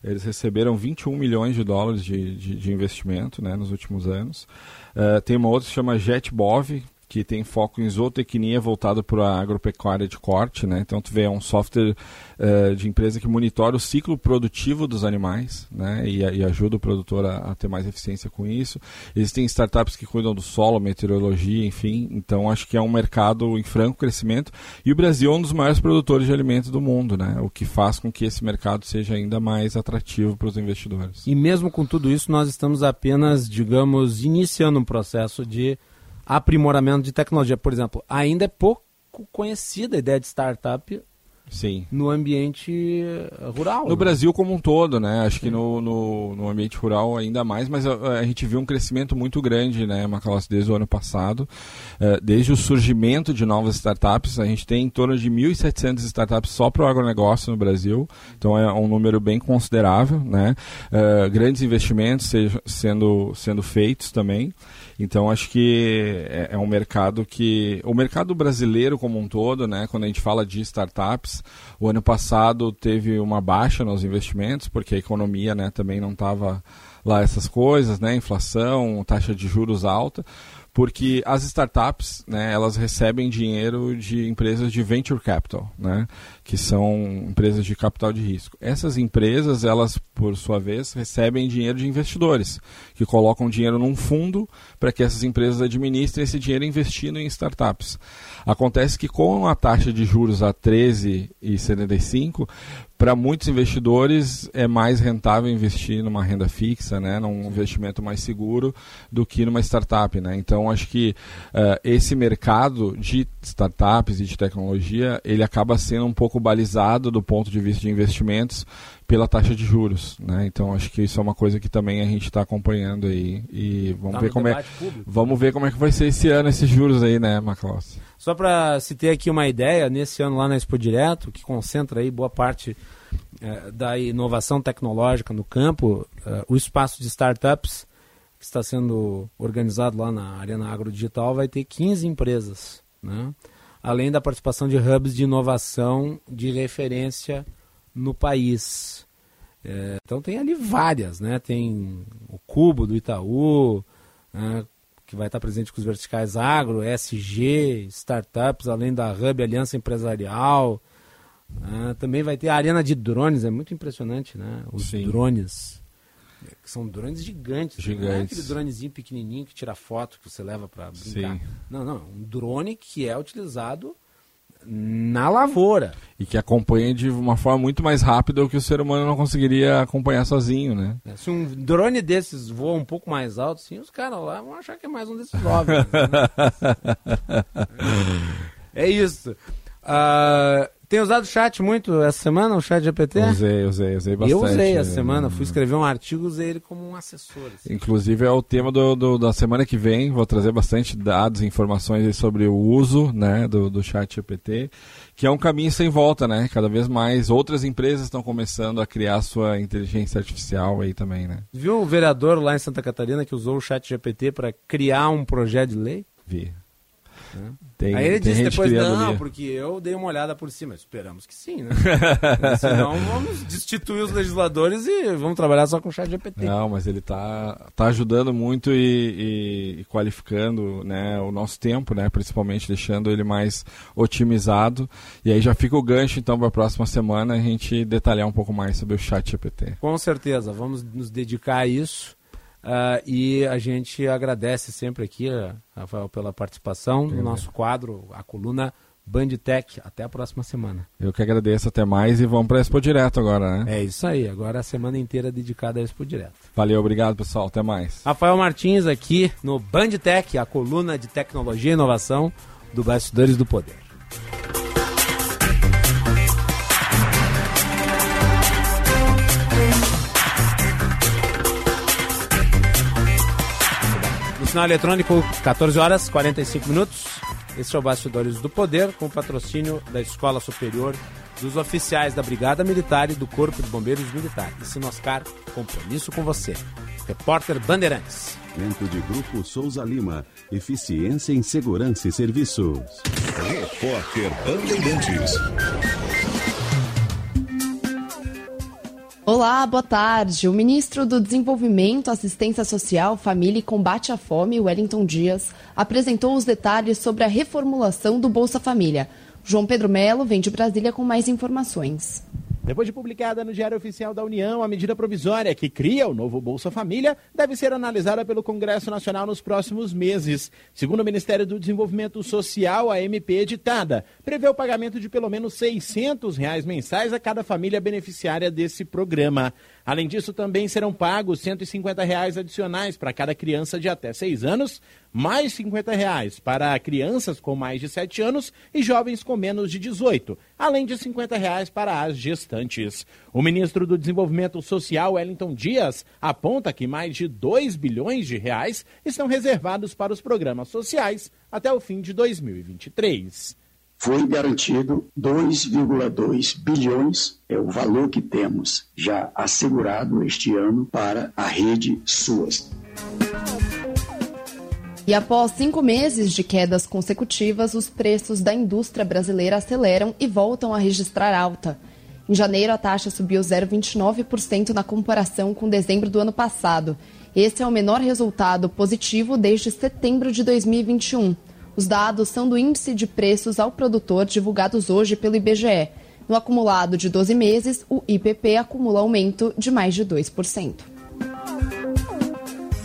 Eles receberam 21 milhões de dólares de, de, de investimento né, nos últimos anos. Eh, tem uma outra que se chama JetBov, que tem foco em zootecnia voltado para a agropecuária de corte, né? Então tu vê é um software eh, de empresa que monitora o ciclo produtivo dos animais, né? E, e ajuda o produtor a, a, ter mais eficiência com isso. Existem startups que cuidam do solo, meteorologia, enfim. Então acho que é um mercado em franco crescimento e o Brasil é um dos maiores produtores de alimentos do mundo, né? O que faz com que esse mercado seja ainda mais atrativo para os investidores. E mesmo com tudo isso, nós estamos apenas, digamos, iniciando um processo de aprimoramento de tecnologia. Por exemplo, ainda é pouco conhecida a ideia de startup Sim. no ambiente rural. No né? Brasil como um todo, né? Acho que no, no, no ambiente rural ainda mais, mas a, a, gente viu um crescimento muito grande, né, Macalossi, desde o ano passado. Uh, desde o surgimento de novas startups, a gente tem em torno de 1.700 startups só para o agronegócio no Brasil, então é um número bem considerável, né? Uh, grandes investimentos seja, sendo, sendo feitos também. Então acho que é, é, um mercado que o mercado brasileiro como um todo, né, quando a gente fala de startups, o ano passado teve uma baixa nos investimentos porque a economia, né, também não estava lá essas coisas, né, inflação, taxa de juros alta porque as startups, né, elas recebem dinheiro de empresas de venture capital, né, que são empresas de capital de risco. Essas empresas, elas, por sua vez, recebem dinheiro de investidores, que colocam dinheiro num fundo para que essas empresas administrem esse dinheiro investindo em startups. Acontece que com a taxa de juros a 13,75, para muitos investidores é mais rentável investir numa renda fixa, né, num investimento mais seguro do que numa startup, né? Então acho que uh, esse mercado de startups e de tecnologia ele acaba sendo um pouco balizado do ponto de vista de investimentos pela taxa de juros, né? Então acho que isso é uma coisa que também a gente está acompanhando aí e vamos tá ver como é público. vamos ver como é que vai ser esse ano esses juros aí, né, Maclaus? Só para se ter aqui uma ideia, nesse ano lá na Expo Direto, que concentra aí boa parte é, da inovação tecnológica no campo, é, o espaço de startups que está sendo organizado lá na Arena Agro Digital vai ter 15 empresas, né? além da participação de hubs de inovação de referência no país. É, então tem ali várias, né? Tem o Cubo do Itaú, né? Que vai estar presente com os verticais agro, SG, startups, além da Hub Aliança Empresarial. Né? também vai ter a arena de drones, é muito impressionante, né? Os Sim. drones. Que são drones gigantes. Gigantes. Não é aquele dronezinho pequenininho que tira foto que você leva para brincar. Sim. Não, não. Um drone que é utilizado na lavoura. E que acompanha de uma forma muito mais rápida o que o ser humano não conseguiria acompanhar sozinho, né? É, se um drone desses voa um pouco mais alto, sim, os caras lá vão achar que é mais um desses jovens. né? é isso. Uh, tem usado o chat muito essa semana, o chat GPT? Usei, usei, usei bastante. Eu usei essa semana, fui escrever um artigo, usei ele como um assessor. Assim. Inclusive é o tema do, do, da semana que vem, vou trazer bastante dados, informações sobre o uso né, do, do chat GPT, que é um caminho sem volta, né? Cada vez mais outras empresas estão começando a criar sua inteligência artificial aí também, né? Viu o vereador lá em Santa Catarina que usou o chat GPT para criar um projeto de lei? Vi. Tem, Aí ele disse depois, não, porque eu dei uma olhada por cima. Esperamos que sim, né? Senão vamos destituir os legisladores e vamos trabalhar só com o chat GPT. Não, mas ele está tá ajudando muito e, e, e, qualificando né, o nosso tempo, né? Principalmente deixando ele mais otimizado. E aí já fica o gancho, então, para a próxima semana a gente detalhar um pouco mais sobre o chat GPT. Com certeza, vamos nos dedicar a isso. Uh, e a gente agradece sempre aqui, Rafael, pela participação no nosso quadro, a coluna Bandtech. Até a próxima semana. Eu que agradeço, até mais e vamos para a Expo Direto agora, né? É isso aí, agora a semana inteira dedicada à Expo Direto. Valeu, obrigado pessoal, até mais. Rafael Martins aqui no Bandtech, a coluna de tecnologia e inovação do Bastidores do Poder. Sinal eletrônico, 14 horas 45 minutos. Esse é o Bastidores do Poder, com patrocínio da Escola Superior dos Oficiais da Brigada Militar e do Corpo de Bombeiros Militar. E Sinoscar, compromisso com você. Repórter Bandeirantes. Dentro de Grupo Souza Lima. Eficiência em Segurança e Serviços. Repórter Bandeirantes. Olá, boa tarde. O ministro do Desenvolvimento, Assistência Social, Família e Combate à Fome, Wellington Dias, apresentou os detalhes sobre a reformulação do Bolsa Família. João Pedro Melo vem de Brasília com mais informações. Depois de publicada no Diário Oficial da União, a medida provisória que cria o novo Bolsa Família deve ser analisada pelo Congresso Nacional nos próximos meses. Segundo o Ministério do Desenvolvimento Social, a MP editada prevê o pagamento de pelo menos 600 reais mensais a cada família beneficiária desse programa. Além disso, também serão pagos 150 reais adicionais para cada criança de até 6 anos, mais 50 reais para crianças com mais de 7 anos e jovens com menos de 18, além de 50 reais para as gestantes. O ministro do Desenvolvimento Social, Wellington Dias, aponta que mais de 2 bilhões de reais estão reservados para os programas sociais até o fim de 2023 foi garantido 2,2 bilhões, é o valor que temos já assegurado este ano para a rede SUAS. E após cinco meses de quedas consecutivas, os preços da indústria brasileira aceleram e voltam a registrar alta. Em janeiro, a taxa subiu 0,29% na comparação com dezembro do ano passado. Esse é o menor resultado positivo desde setembro de 2021. Os dados são do Índice de Preços ao Produtor divulgados hoje pelo IBGE. No acumulado de 12 meses, o IPP acumula aumento de mais de 2%.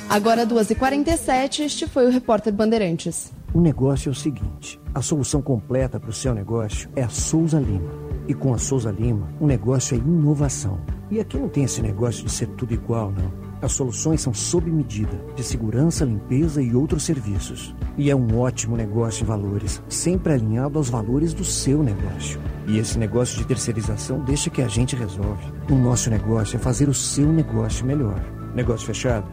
Agora, 2h47, este foi o Repórter Bandeirantes. O negócio é o seguinte: a solução completa para o seu negócio é a Souza Lima E com a Souza Lima, o negócio é inovação. E aqui não tem esse negócio de ser tudo igual, não. As soluções são sob medida, de segurança, limpeza e outros serviços. E é um ótimo negócio em valores, sempre alinhado aos valores do seu negócio. E esse negócio de terceirização deixa que a gente resolve. O nosso negócio é fazer o seu negócio melhor. Negócio fechado?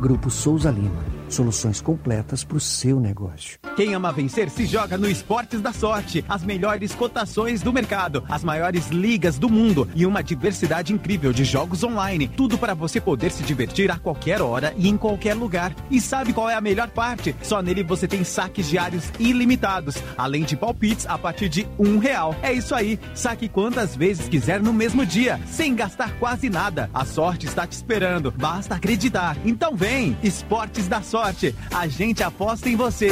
Grupo Souza Lima. Soluções completas para o seu negócio. Quem ama vencer se joga no Esportes da Sorte. As melhores cotações do mercado, as maiores ligas do mundo e uma diversidade incrível de jogos online. Tudo para você poder se divertir a qualquer hora e em qualquer lugar. E sabe qual é a melhor parte? Só nele você tem saques diários ilimitados, além de palpites a partir de um real. É isso aí, saque quantas vezes quiser no mesmo dia, sem gastar quase nada. A sorte está te esperando, basta acreditar. Então vem, Esportes da Sorte A gente aposta em você.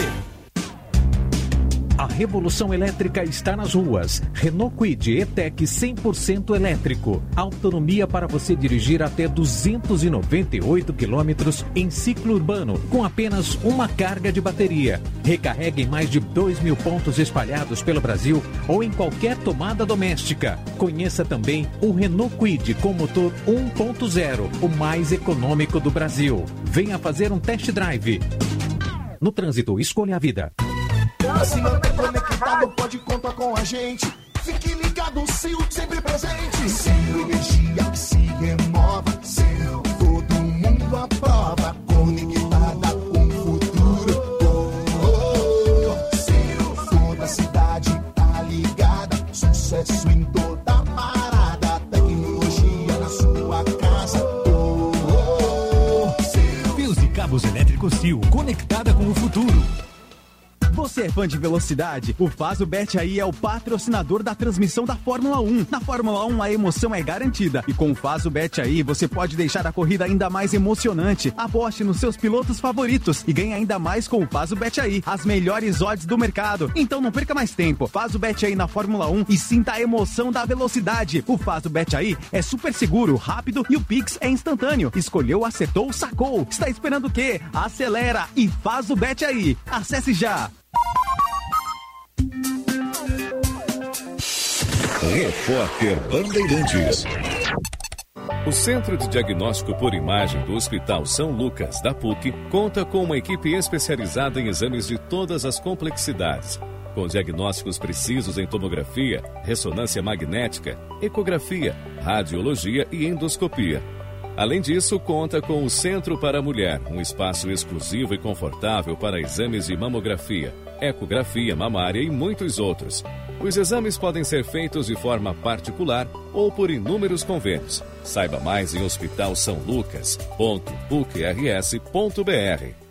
A revolução elétrica está nas ruas. Renault Kwid E-Tech 100% elétrico. Autonomia para você dirigir até 298 quilômetros em ciclo urbano, com apenas uma carga de bateria. Recarrega em mais de 2 mil pontos espalhados pelo Brasil ou em qualquer tomada doméstica. Conheça também o Renault Kwid com motor 1.0, o mais econômico do Brasil. Venha fazer um test drive. No trânsito, escolha a vida. Se manter conectado, pode contar com a gente. Fique ligado, Sil, sempre presente. Sil, energia que se renova. Sil, todo mundo aprova. Conectada com o futuro. Oh, oh. Sil, toda a cidade tá ligada. Sucesso em toda parada. Tecnologia na sua casa. Oh, oh. Fios e cabos elétricos Sil, conectada com o futuro. Você é fã de velocidade? O Fazo Bet aí é o patrocinador da transmissão da Fórmula 1. Na Fórmula 1 a emoção é garantida e com o Fazo Bet aí você pode deixar a corrida ainda mais emocionante. Aposte nos seus pilotos favoritos e ganhe ainda mais com o Fazo Bet aí, as melhores odds do mercado. Então não perca mais tempo. Faz o Bet aí na Fórmula 1 e sinta a emoção da velocidade. O Fazo Bet aí é super seguro, rápido e o Pix é instantâneo. Escolheu, acertou, sacou. Está esperando o quê? Acelera e faz o Bet aí. Acesse já. Repórter Bandeirantes. O Centro de Diagnóstico por Imagem do Hospital São Lucas, da PUC, conta com uma equipe especializada em exames de todas as complexidades, com diagnósticos precisos em tomografia, ressonância magnética, ecografia, radiologia e endoscopia. Além disso, conta com o Centro para a Mulher, um espaço exclusivo e confortável para exames de mamografia, ecografia mamária e muitos outros. Os exames podem ser feitos de forma particular ou por inúmeros convênios. Saiba mais em hospitalsaulucas.pucrs.br.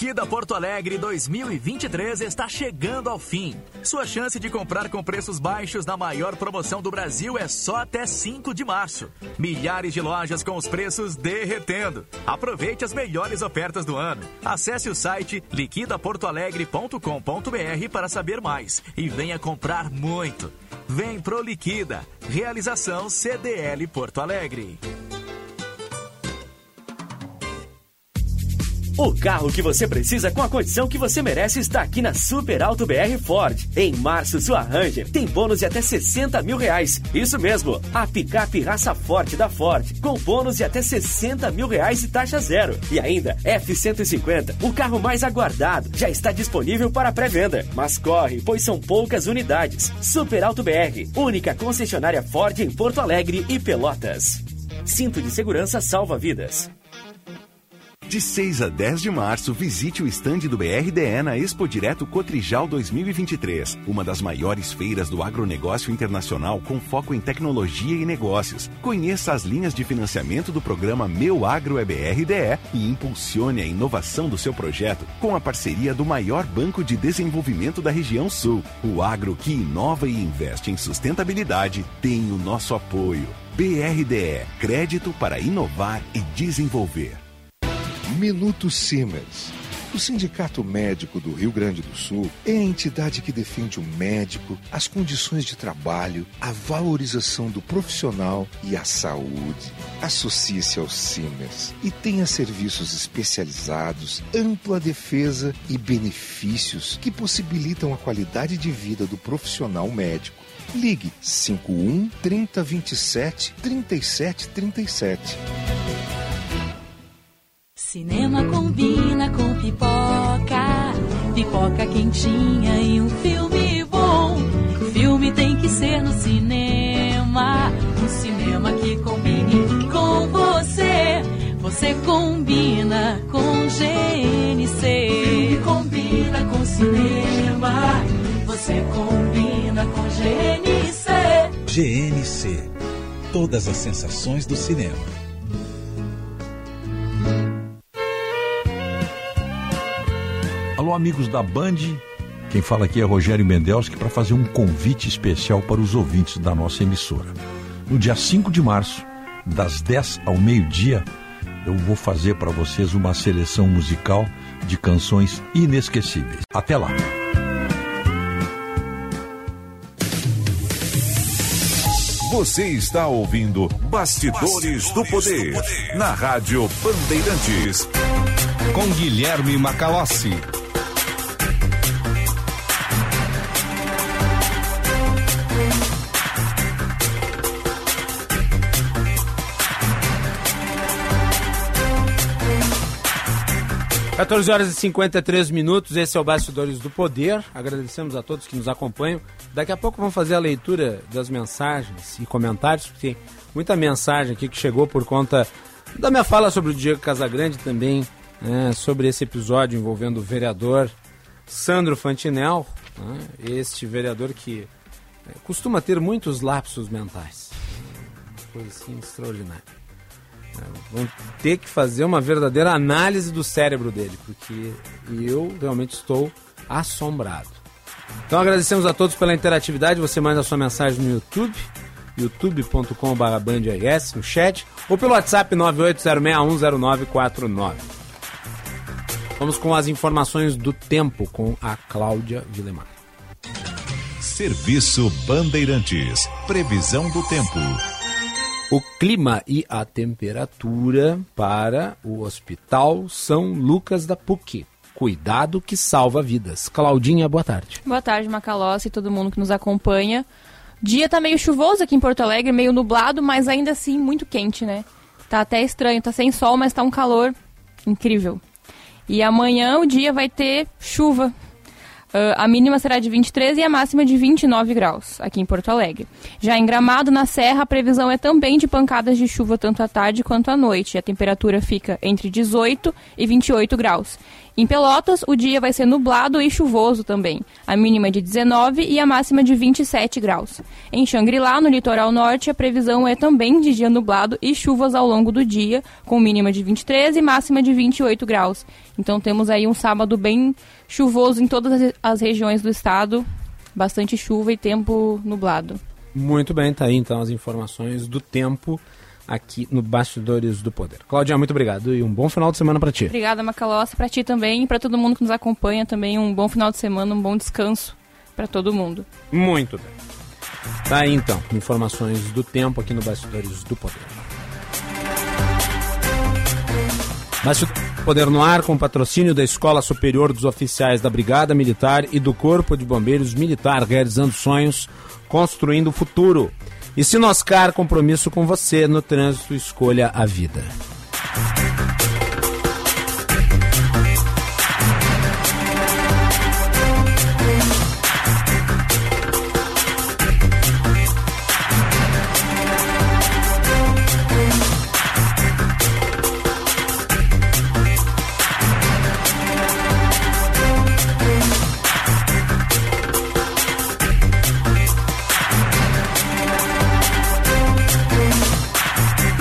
Liquida Porto Alegre 2023 está chegando ao fim. Sua chance de comprar com preços baixos na maior promoção do Brasil é só até 5 de março. Milhares de lojas com os preços derretendo. Aproveite as melhores ofertas do ano. Acesse o site liquidaportoalegre.com.br para saber mais e venha comprar muito. Vem pro Liquida. Realização CDL Porto Alegre. O carro que você precisa com a condição que você merece está aqui na Super Alto BR Ford. Em março, sua Ranger tem bônus de até 60 mil reais. Isso mesmo, a picape raça forte da Ford, com bônus de até 60 mil reais e taxa zero. E ainda, F-150, o carro mais aguardado, já está disponível para pré-venda. Mas corre, pois são poucas unidades. Super Alto BR, única concessionária Ford em Porto Alegre e Pelotas. Cinto de segurança salva vidas. De 6 a 10 de março, visite o estande do BRDE na Expo Direto Cotrijal 2023, uma das maiores feiras do agronegócio internacional com foco em tecnologia e negócios. Conheça as linhas de financiamento do programa Meu Agro é BRDE e impulsione a inovação do seu projeto com a parceria do maior banco de desenvolvimento da região sul. O agro que inova e investe em sustentabilidade tem o nosso apoio. BRDE Crédito para inovar e desenvolver. Minuto Siemens. O Sindicato Médico do Rio Grande do Sul é a entidade que defende o médico, as condições de trabalho, a valorização do profissional e a saúde. Associe-se ao Simers e tenha serviços especializados, ampla defesa e benefícios que possibilitam a qualidade de vida do profissional médico. Ligue 51 3027 3737. Cinema combina com pipoca, pipoca quentinha e um filme bom. Filme tem que ser no cinema, um cinema que combine com você. Você combina com GNC. Filme combina com cinema, você combina com GNC. GNC. Todas as sensações do cinema. Alô, amigos da Band. Quem fala aqui é Rogério Mendelski para fazer um convite especial para os ouvintes da nossa emissora. No dia 5 de março, das 10 ao meio-dia, eu vou fazer para vocês uma seleção musical de canções inesquecíveis. Até lá! Você está ouvindo Bastidores, do, Poder, na Rádio Bandeirantes. Com Guilherme Macalossi. 14 horas e 53 minutos, esse é o Bastidores do Poder. Agradecemos a todos que nos acompanham. Daqui a pouco vamos fazer a leitura das mensagens e comentários, porque tem muita mensagem aqui que chegou por conta da minha fala sobre o Diego Casagrande também, né, sobre esse episódio envolvendo o vereador Sandro Fantinel, né, este vereador que é, costuma ter muitos lapsos mentais. Coisa assim extraordinária. Vão ter que fazer uma verdadeira análise do cérebro dele, porque eu realmente estou assombrado. Então agradecemos a todos pela interatividade. Você manda sua mensagem no YouTube, youtube.com.br no chat, ou pelo WhatsApp 980610949. Vamos com as informações do tempo com a Cláudia Vilemar. Serviço Bandeirantes. Previsão do tempo o clima e a temperatura para o Hospital São Lucas da PUC. Cuidado que salva vidas. Claudinha, boa tarde. Boa tarde, Macalossi e todo mundo que nos acompanha. Dia tá meio chuvoso aqui em Porto Alegre, meio nublado, mas ainda assim muito quente, né? Tá até estranho, tá sem sol, mas tá um calor incrível. E amanhã o dia vai ter chuva Uh, a mínima será de 23 e a máxima de 29 graus aqui em Porto Alegre. Já em Gramado, na Serra, a previsão é também de pancadas de chuva tanto à tarde quanto à noite. A temperatura fica entre 18 e 28 graus. Em Pelotas, o dia vai ser nublado e chuvoso também. A mínima é de 19 e a máxima de 27 graus. Em Xangri-Lá, no litoral norte, a previsão é também de dia nublado e chuvas ao longo do dia, com mínima de 23 e máxima de 28 graus. Então temos aí um sábado bem chuvoso em todas as regiões do estado, bastante chuva e tempo nublado. Muito bem, tá aí então as informações do tempo aqui no Bastidores do Poder. Claudia, muito obrigado e um bom final de semana para ti. Obrigada, Macalossi, para ti também e para todo mundo que nos acompanha também um bom final de semana, um bom descanso para todo mundo. Muito bem. Tá aí então, informações do tempo aqui no Bastidores do Poder. Bastidores do Poder no ar com patrocínio da Escola Superior dos Oficiais da Brigada Militar e do Corpo de Bombeiros Militar, realizando sonhos, construindo o futuro. E Sinoscar, compromisso com você no trânsito, escolha a vida.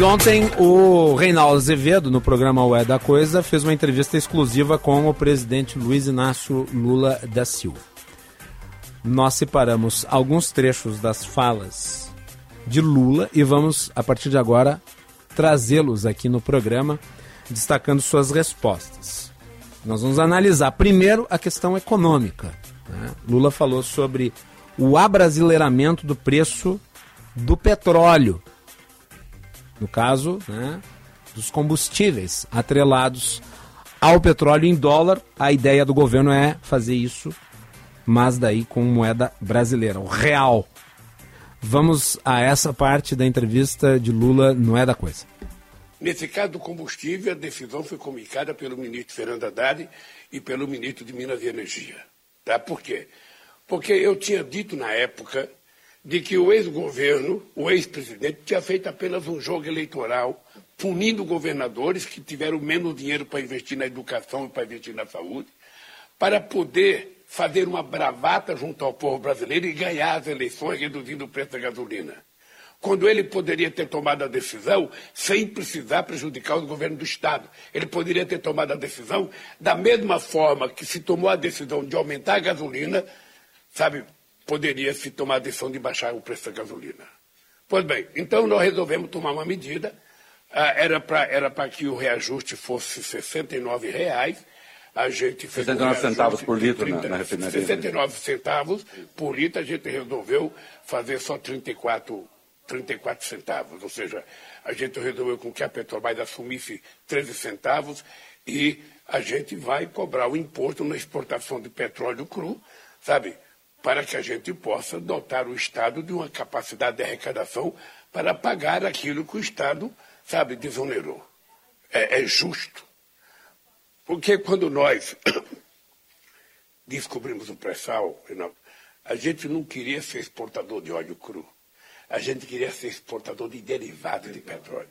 Ontem o Reinaldo Azevedo, no programa Ué da Coisa, fez uma entrevista exclusiva com o presidente Luiz Inácio Lula da Silva. Nós separamos alguns trechos das falas de Lula e vamos, a partir de agora, trazê-los aqui no programa, destacando suas respostas. Nós vamos analisar primeiro a questão econômica. Né? Lula falou sobre o abrasileiramento do preço do petróleo. No caso, né, dos combustíveis atrelados ao petróleo em dólar. A ideia do governo é fazer isso, mas daí com moeda brasileira, o real. Vamos a essa parte da entrevista de Lula, não é da coisa. Nesse caso do combustível, a decisão foi comunicada pelo ministro Fernando Haddad e pelo ministro de Minas e Energia. Tá? Por quê? Porque eu tinha dito na época de que o ex-governo, o ex-presidente, tinha feito apenas um jogo eleitoral, punindo governadores que tiveram menos dinheiro para investir na educação e para investir na saúde, para poder fazer uma bravata junto ao povo brasileiro e ganhar as eleições reduzindo o preço da gasolina. Quando ele poderia ter tomado a decisão sem precisar prejudicar o governo do Estado. Ele poderia ter tomado a decisão da mesma forma que se tomou a decisão de aumentar a gasolina, sabe, poderia se tomar a decisão de baixar o preço da gasolina. Pois bem, então nós resolvemos tomar uma medida. Ah, era para era que o reajuste fosse 69 reais, a gente fez 69 um centavos por litro 30, na, na refinaria. 69 centavos por litro, a gente resolveu fazer só 34, 34 centavos. Ou seja, a gente resolveu com que a Petrobras assumisse 13 centavos e a gente vai cobrar o imposto na exportação de petróleo cru, sabe? Para que a gente possa dotar o Estado de uma capacidade de arrecadação para pagar aquilo que o Estado, sabe, desonerou. é, é justo. Porque quando nós descobrimos o pré-sal, a gente não queria ser exportador de óleo cru. A gente queria ser exportador de derivados de petróleo.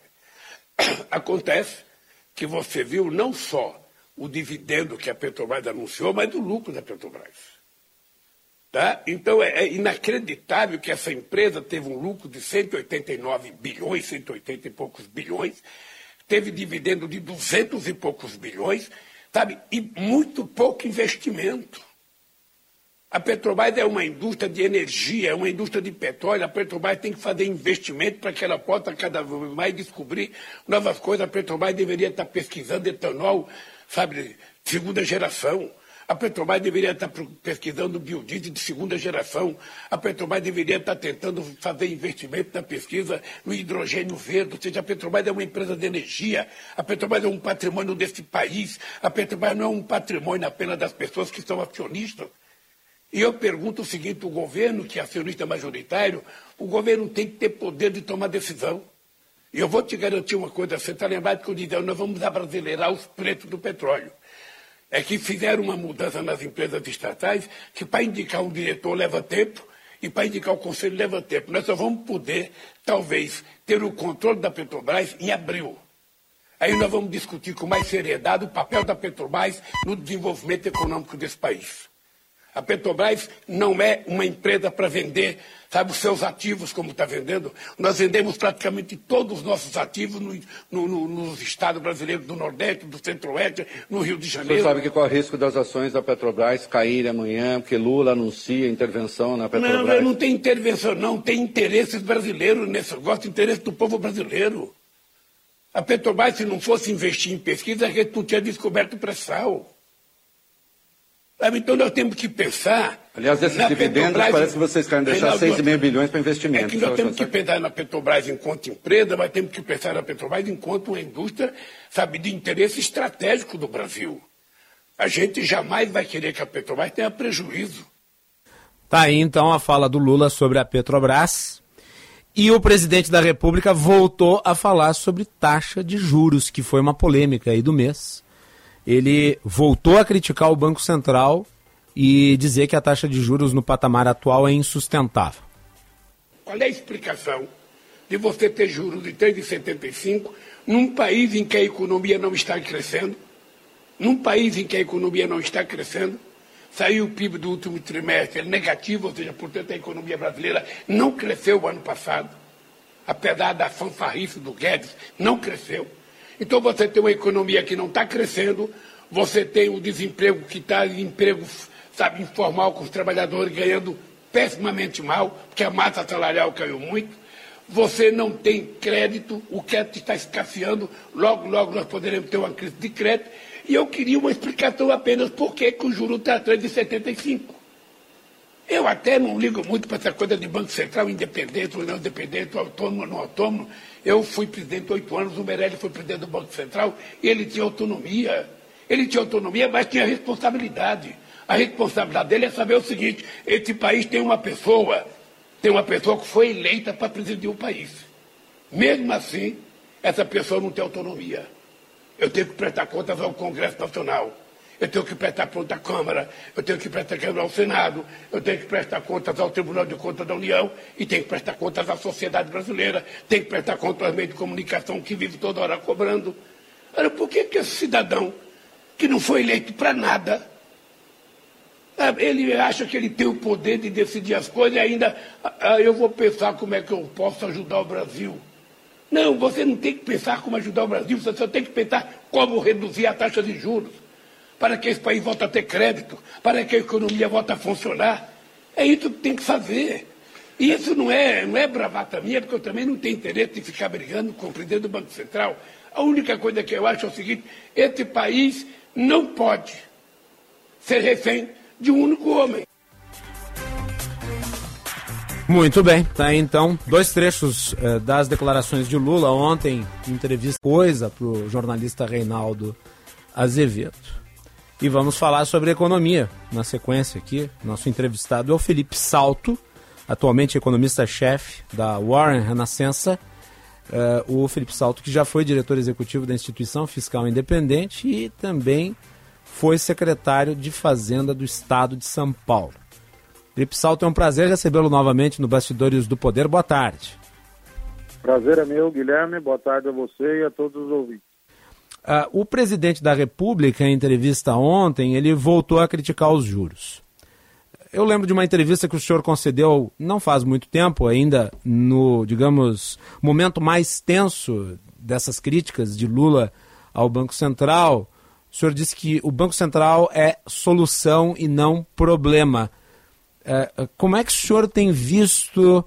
Acontece que você viu não só o dividendo que a Petrobras anunciou, mas o lucro da Petrobras. Tá? Então é, é, inacreditável que essa empresa teve um lucro de 189 bilhões, 180 e poucos bilhões, teve dividendo de 200 e poucos bilhões sabe? E muito pouco investimento. A Petrobras é uma indústria de energia, é uma indústria de petróleo. A Petrobras tem que fazer investimento para que ela possa cada vez mais descobrir novas coisas. A Petrobras deveria estar pesquisando etanol, sabe, segunda geração. A Petrobras deveria estar pesquisando biodiesel de segunda geração. A Petrobras deveria estar tentando fazer investimento na pesquisa no hidrogênio verde. Ou seja, a Petrobras é uma empresa de energia. A Petrobras é um patrimônio desse país. A Petrobras não é um patrimônio apenas das pessoas que são acionistas. E eu pergunto o seguinte: o governo, que é acionista majoritário, o governo tem que ter poder de tomar decisão. E eu vou te garantir uma coisa: você está lembrado que eu disse, nós vamos abrasileirar os preços do petróleo é que fizeram uma mudança nas empresas estatais que para indicar um diretor leva tempo e para indicar o conselho leva tempo. Nós só vamos poder, talvez, ter o controle da Petrobras em abril. Aí nós vamos discutir com mais seriedade o papel da Petrobras no desenvolvimento econômico desse país. A Petrobras não é uma empresa para vender, sabe, os seus ativos como está vendendo. Nós vendemos praticamente todos os nossos ativos no, no, no, nos estados brasileiros do Nordeste, do Centro-Oeste, no Rio de Janeiro. Você sabe que corre risco das ações da Petrobras caírem amanhã, porque Lula anuncia intervenção na Petrobras? Não, não tem intervenção, não. Tem interesses brasileiros nesse negócio, interesse do povo brasileiro. A Petrobras, se não fosse investir em pesquisa, a gente não tinha descoberto o pré-sal. Então nós temos que pensar. Aliás, esses dividendos Petrobras, parece que vocês querem deixar 6,5 bilhões para investimento. É que nós temos que pensar na Petrobras enquanto empresa, mas temos que pensar na Petrobras enquanto uma indústria, sabe, de interesse estratégico do Brasil. A gente jamais vai querer que a Petrobras tenha prejuízo. Tá aí então a fala do Lula sobre a Petrobras. E o presidente da República voltou a falar sobre taxa de juros, que foi uma polêmica aí do mês ele voltou a criticar o Banco Central e dizer que a taxa de juros no patamar atual é insustentável. Qual é a explicação de você ter juros de 3,75 num país em que a economia não está crescendo? Num país em que a economia não está crescendo? Saiu o PIB do último trimestre negativo, ou seja, portanto a economia brasileira não cresceu o ano passado. Apesar da fanfarrice do Guedes, não cresceu. Então você tem uma economia que não está crescendo, você tem o desemprego que está emprego, sabe, informal, com os trabalhadores ganhando pessimamente mal, porque a massa salarial caiu muito. Você não tem crédito, o crédito está escasseando, logo, logo nós poderemos ter uma crise de crédito. E eu queria uma explicação apenas por que, que o juro está atrás de 75. Eu até não ligo muito para essa coisa de Banco Central independente ou não independente, autônomo ou não autônomo. Eu fui presidente oito anos, o Meirelli foi presidente do Banco Central, e ele tinha autonomia. Ele tinha autonomia, mas tinha responsabilidade. A responsabilidade dele é saber o seguinte: esse país tem uma pessoa, tem uma pessoa que foi eleita para presidir o país. Mesmo assim, essa pessoa não tem autonomia. Eu tenho que prestar contas ao Congresso Nacional. Eu tenho que prestar contas à Câmara, eu tenho que prestar contas ao Senado, eu tenho que prestar contas ao Tribunal de Contas da União e tenho que prestar contas à sociedade brasileira, tenho que prestar contas aos meios de comunicação que vive toda hora cobrando. Ora, por que, que esse cidadão, que não foi eleito para nada, ele acha que ele tem o poder de decidir as coisas e ainda ah, eu vou pensar como é que eu posso ajudar o Brasil. Não, você não tem que pensar como ajudar o Brasil, você só tem que pensar como reduzir a taxa de juros para que esse país volte a ter crédito, para que a economia volte a funcionar. É isso que tem que fazer. E isso não é, não é bravata minha, porque eu também não tenho interesse em ficar brigando com o presidente do Banco Central. A única coisa que eu acho é o seguinte: esse país não pode ser refém de um único homem. Muito bem, tá então dois trechos eh, das declarações de Lula ontem, entrevista coisa para o jornalista Reinaldo Azevedo. E vamos falar sobre economia na sequência aqui. Nosso entrevistado é o Felipe Salto, atualmente economista-chefe da Warren Renascença. Uh, o Felipe Salto, que já foi diretor executivo da Instituição Fiscal Independente e também foi secretário de Fazenda do Estado de São Paulo. Felipe Salto, é um prazer recebê-lo novamente no Bastidores do Poder. Boa tarde. Prazer é meu, Guilherme. Boa tarde a você e a todos os ouvintes. Uh, o presidente da República, em entrevista ontem, ele voltou a criticar os juros. Eu lembro de uma entrevista que o senhor concedeu não faz muito tempo, ainda no, digamos, momento mais tenso dessas críticas de Lula ao Banco Central. O senhor disse que o Banco Central é solução e não problema. Uh, como é que o senhor tem visto uh,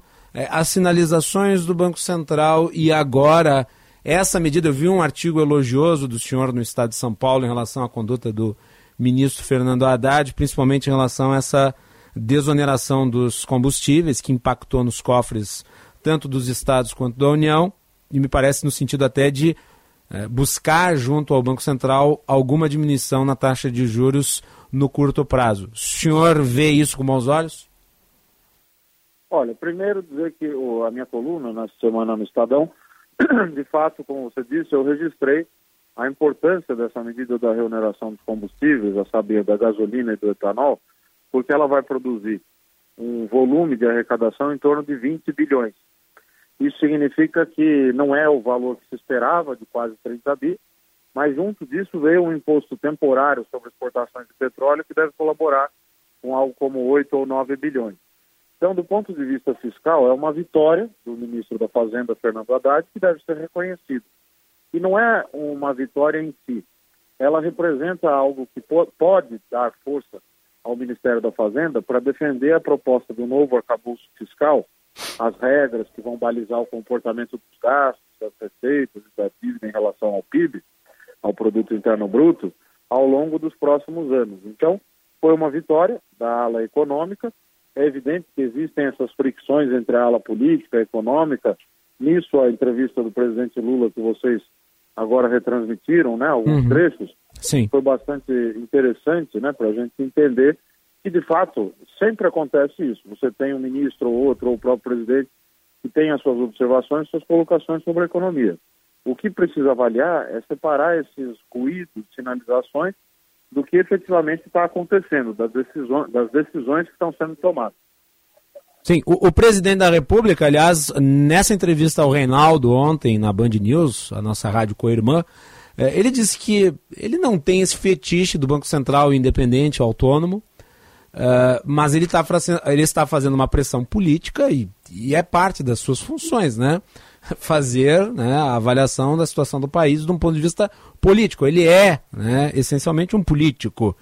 as sinalizações do Banco Central e agora essa medida, eu vi um artigo elogioso do senhor no Estado de São Paulo em relação à conduta do ministro Fernando Haddad, principalmente em relação a essa desoneração dos combustíveis, que impactou nos cofres tanto dos estados quanto da União, e me parece no sentido até de é, buscar, junto ao Banco Central, alguma diminuição na taxa de juros no curto prazo. O senhor vê isso com bons olhos? Olha, primeiro dizer que a minha coluna na semana no Estadão de fato, como você disse, eu registrei a importância dessa medida da remuneração dos combustíveis, a saber, da gasolina e do etanol, porque ela vai produzir um volume de arrecadação em torno de 20 bilhões. Isso significa que não é o valor que se esperava, de quase 30 bi, mas junto disso veio um imposto temporário sobre exportações de petróleo que deve colaborar com algo como 8 ou 9 bilhões. Então, do ponto de vista fiscal, é uma vitória do ministro da Fazenda, Fernando Haddad, que deve ser reconhecido. E não é uma vitória em si. Ela representa algo que pode dar força ao Ministério da Fazenda para defender a proposta do novo arcabouço fiscal, as regras que vão balizar o comportamento dos gastos, das receitas e da dívida em relação ao PIB, ao Produto Interno Bruto, ao longo dos próximos anos. Então, foi uma vitória da ala econômica, é evidente que existem essas fricções entre a ala política econômica. Nisso, a entrevista do presidente Lula, que vocês agora retransmitiram, né, alguns uhum. trechos, Sim. foi bastante interessante né, para a gente entender que, de fato, sempre acontece isso. Você tem um ministro ou outro, ou o próprio presidente, que tem as suas observações, suas colocações sobre a economia. O que precisa avaliar é separar esses ruídos, sinalizações, do que efetivamente está acontecendo, das decisões, das decisões que estão sendo tomadas. Sim, o, o, presidente da República, aliás, nessa entrevista ao Reinaldo ontem na Band News, a nossa rádio co-irmã, é, ele disse que ele não tem esse fetiche do Banco Central independente, autônomo, é, mas ele, tá, ele está fazendo uma pressão política e, e é parte das suas funções, né? fazer né, a avaliação da situação do país de um ponto de vista político. Ele é né, essencialmente um político.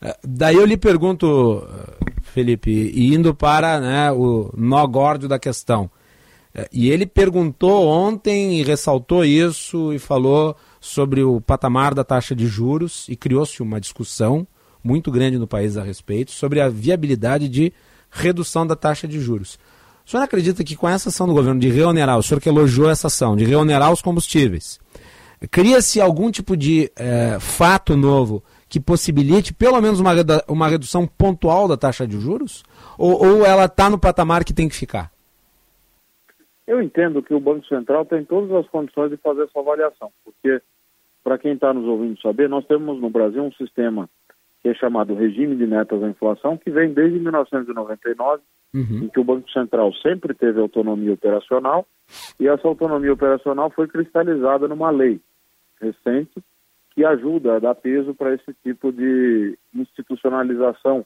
Eh, daí eu lhe pergunto, eh, Felipe, indo para né, o nó górdio da questão, É, e ele perguntou ontem e ressaltou isso e falou sobre o patamar da taxa de juros e criou-se uma discussão muito grande no país a respeito sobre a viabilidade de redução da taxa de juros. O senhor acredita que com essa ação do governo de reonerar, o senhor que elogiou essa ação, de reonerar os combustíveis, cria-se algum tipo de é, fato novo que possibilite pelo menos uma, uma redução pontual da taxa de juros? Ou, ou ela está no patamar que tem que ficar? Eu entendo que o Banco Central tem todas as condições de fazer essa avaliação, porque, para quem está nos ouvindo saber, nós temos no Brasil um sistema que é chamado regime de metas da inflação, que vem desde 1999, uhum. em que o Banco Central sempre teve autonomia operacional, e essa autonomia operacional foi cristalizada numa lei recente que ajuda a dar peso para esse tipo de institucionalização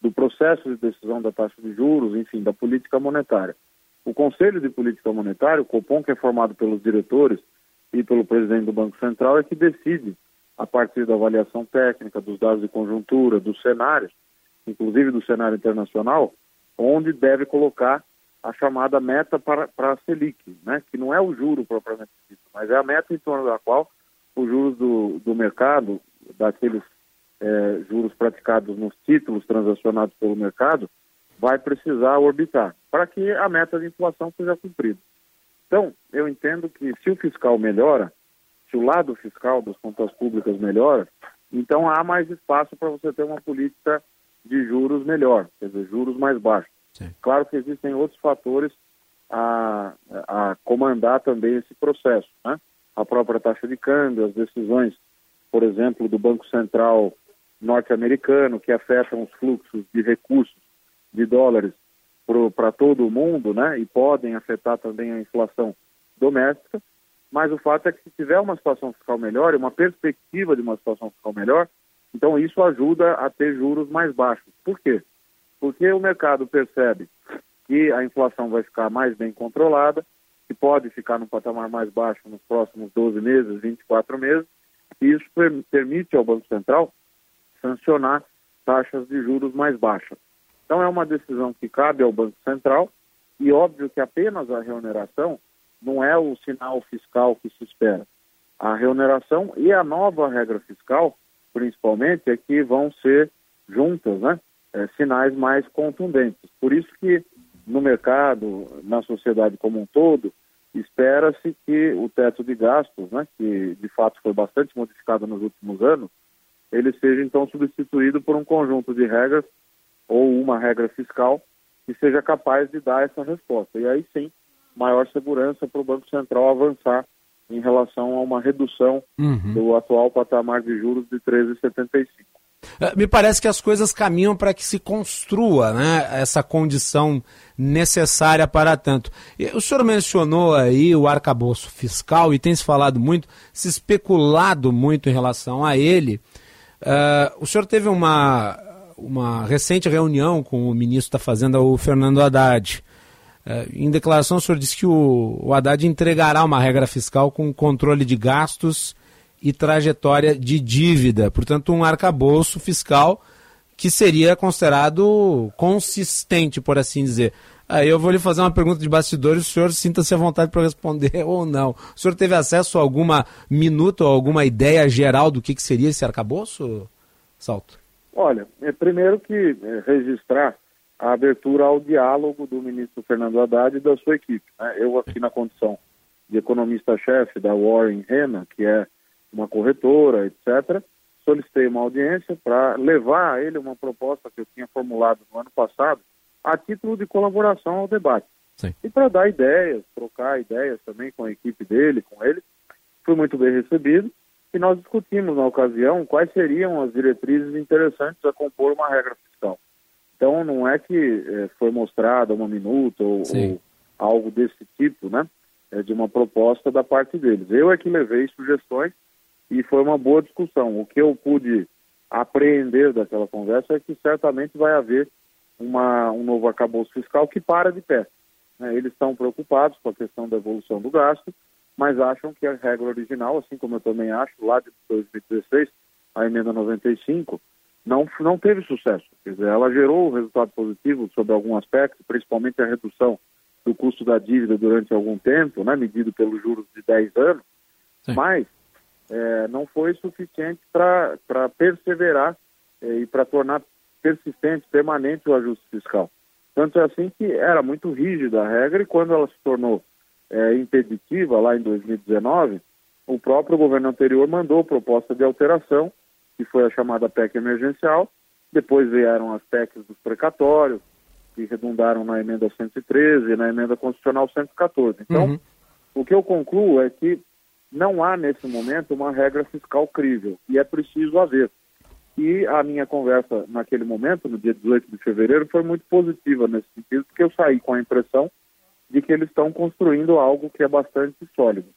do processo de decisão da taxa de juros, enfim, da política monetária. O Conselho de Política Monetária, o COPOM, que é formado pelos diretores e pelo presidente do Banco Central, é que decide, a partir da avaliação técnica, dos dados de conjuntura, dos cenários, inclusive do cenário internacional, onde deve colocar a chamada meta para, para a Selic, né? que não é o juro propriamente dito, mas é a meta em torno da qual os juros do, do mercado, daqueles é, juros praticados nos títulos transacionados pelo mercado, vai precisar orbitar para que a meta de inflação seja cumprida. Então, eu entendo que se o fiscal melhora, se o lado fiscal das contas públicas melhora, então há mais espaço para você ter uma política de juros melhor, quer dizer, juros mais baixos. Sim. Claro que existem outros fatores a, a comandar também esse processo, né? A própria taxa de câmbio, as decisões, por exemplo, do Banco Central norte-americano, que afetam os fluxos de recursos de dólares para todo o mundo, né, e podem afetar também a inflação doméstica, mas o fato é que se tiver uma situação fiscal melhor e uma perspectiva de uma situação fiscal melhor, então isso ajuda a ter juros mais baixos. Por quê? Porque o mercado percebe que a inflação vai ficar mais bem controlada, que pode ficar no patamar mais baixo nos próximos 12 meses, 24 meses, e isso permite ao Banco Central sancionar taxas de juros mais baixas. Então é uma decisão que cabe ao Banco Central e óbvio que apenas a reoneração não é o sinal fiscal que se espera. A reoneração e a nova regra fiscal, principalmente, é que vão ser juntas, né? É, sinais mais contundentes. Por isso que no mercado, na sociedade como um todo, espera-se que o teto de gastos, né, que de fato foi bastante modificado nos últimos anos, ele seja então substituído por um conjunto de regras ou uma regra fiscal que seja capaz de dar essa resposta. E aí sim, maior segurança para o Banco Central avançar em relação a uma redução uhum. do atual patamar de juros de 13,75. É, me parece que as coisas caminham para que se construa né, essa condição necessária para tanto. O senhor mencionou aí o arcabouço fiscal e tem se falado muito, se especulado muito em relação a ele. Uh, o senhor teve uma, uma recente reunião com o ministro da Fazenda, o Fernando Haddad. É, em declaração, o senhor disse que o, o Haddad entregará uma regra fiscal com controle de gastos e trajetória de dívida, portanto, um arcabouço fiscal que seria considerado consistente, por assim dizer. Aí eu vou lhe fazer uma pergunta de bastidores, o senhor sinta-se à vontade para responder ou não. O senhor teve acesso a alguma minuto, ou alguma ideia geral do que, que seria esse arcabouço, Salto? Olha, é, primeiro que é, registrar a abertura ao diálogo do ministro Fernando Haddad e da sua equipe. Né? Eu aqui na condição de economista-chefe da Warren Rena, que é uma corretora, etc., solicitei uma audiência para levar a ele uma proposta que eu tinha formulado no ano passado, a título de colaboração ao debate. Sim. E para dar ideias, trocar ideias também com a equipe dele, com ele. Fui muito bem recebido e nós discutimos na ocasião quais seriam as diretrizes interessantes a compor uma regra fiscal. Então não é que é, foi mostrada uma minuta ou, ou, algo desse tipo, né? É de uma proposta da parte deles. Eu é que levei sugestões e foi uma boa discussão. O que eu pude apreender daquela conversa é que certamente vai haver uma, um novo arcabouço fiscal que para de pé. Né? Eles estão preocupados com a questão da evolução do gasto, mas acham que a regra original, assim como eu também acho, lá de 2016, a emenda 95, não, não teve sucesso. Quer dizer, ela gerou resultado positivo sobre algum aspecto, principalmente a redução do custo da dívida durante algum tempo, né, medido pelos juros de 10 anos, mas é, não foi suficiente para perseverar é, e para tornar persistente, permanente o ajuste fiscal. Tanto é assim que era muito rígida a regra e quando ela se tornou é, impeditiva lá em 2019, o próprio governo anterior mandou proposta de alteração, que foi a chamada PEC emergencial, depois vieram as PECs dos precatórios, que redundaram na emenda 113 e na emenda constitucional 114. Então, uhum. o que eu concluo é que não há nesse momento uma regra fiscal crível e é preciso haver. E a minha conversa naquele momento, no dia 18 de fevereiro, foi muito positiva nesse sentido, porque eu saí com a impressão de que eles estão construindo algo que é bastante sólido.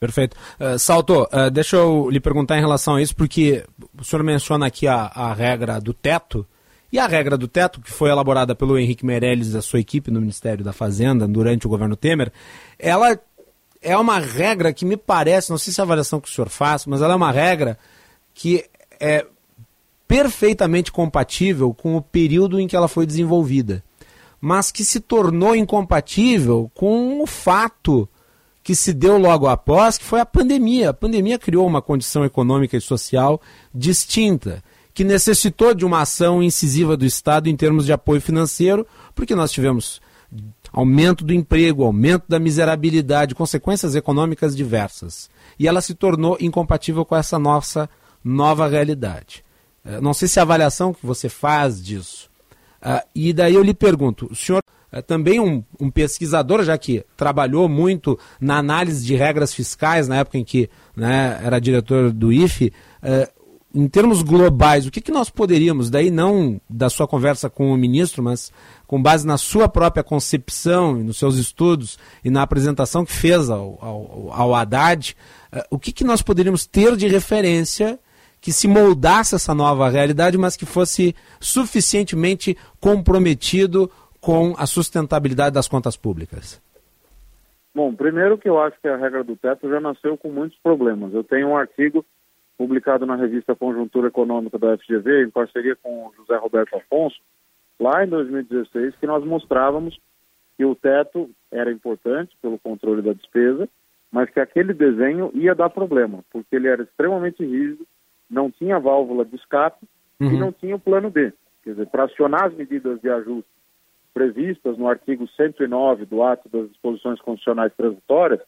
Perfeito. Uh, Salto, uh, deixa eu lhe perguntar em relação a isso, porque o senhor menciona aqui a, a regra do teto, e a regra do teto, que foi elaborada pelo Henrique Meirelles e a sua equipe no Ministério da Fazenda durante o governo Temer, ela é uma regra que me parece, não sei se é a avaliação que o senhor faz, mas ela é uma regra que é perfeitamente compatível com o período em que ela foi desenvolvida, mas que se tornou incompatível com o fato que se deu logo após, que foi a pandemia. A pandemia criou uma condição econômica e social distinta, que necessitou de uma ação incisiva do Estado em termos de apoio financeiro, porque nós tivemos aumento do emprego, aumento da miserabilidade, consequências econômicas diversas. E ela se tornou incompatível com essa nossa nova realidade. Eh, não sei se a avaliação que você faz disso. Uh, e daí eu lhe pergunto, o senhor também um, um, pesquisador, já que trabalhou muito na análise de regras fiscais na época em que né, era diretor do IFE, uh, em termos globais, o que, que nós poderíamos, daí não da sua conversa com o ministro, mas com base na sua própria concepção, nos seus estudos e na apresentação que fez ao, ao, ao Haddad, uh, o que, que nós poderíamos ter de referência que se moldasse essa nova realidade, mas que fosse suficientemente comprometido com a sustentabilidade das contas públicas? Bom, primeiro que eu acho que a regra do teto já nasceu com muitos problemas. Eu tenho um artigo publicado na revista Conjuntura Econômica da FGV, em parceria com o José Roberto Afonso, lá em 2016, que nós mostrávamos que o teto era importante pelo controle da despesa, mas que aquele desenho ia dar problema, porque ele era extremamente rígido, não tinha válvula de escape uhum. e não tinha o plano B. Quer dizer, para acionar as medidas de ajuste previstas no artigo 109 do ato das disposições constitucionais transitórias,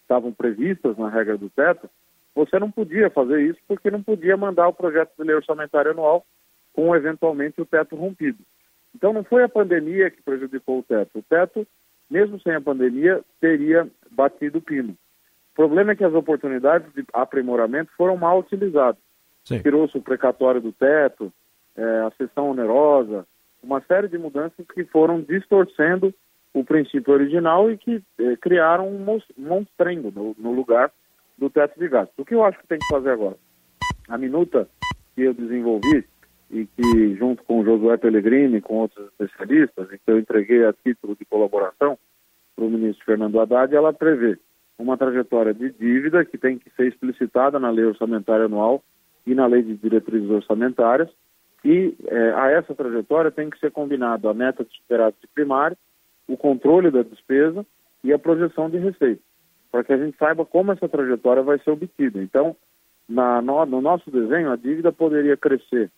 estavam previstas na regra do teto, você não podia fazer isso porque não podia mandar o projeto de lei orçamentária anual com eventualmente o teto rompido. Então não foi a pandemia que prejudicou o teto. O teto, mesmo sem a pandemia, teria batido o pino. O problema é que as oportunidades de aprimoramento foram mal utilizadas. Tirou-se o precatório do teto, é, a sessão onerosa, uma série de mudanças que foram distorcendo o princípio original e que é, criaram um monstrengo no, no lugar do teto de gastos. O que eu acho que tem que fazer agora? A minuta que eu desenvolvi e que, junto com o Josué Pellegrini, com outros especialistas, que eu entreguei a título de colaboração para o ministro Fernando Haddad, ela prevê uma trajetória de dívida que tem que ser explicitada na lei orçamentária anual e na lei de diretrizes orçamentárias, e é, a essa trajetória tem que ser combinado a meta de superávit primário, o controle da despesa e a projeção de receita para que a gente saiba como essa trajetória vai ser obtida. Então, na, no, no, nosso desenho, a dívida poderia crescer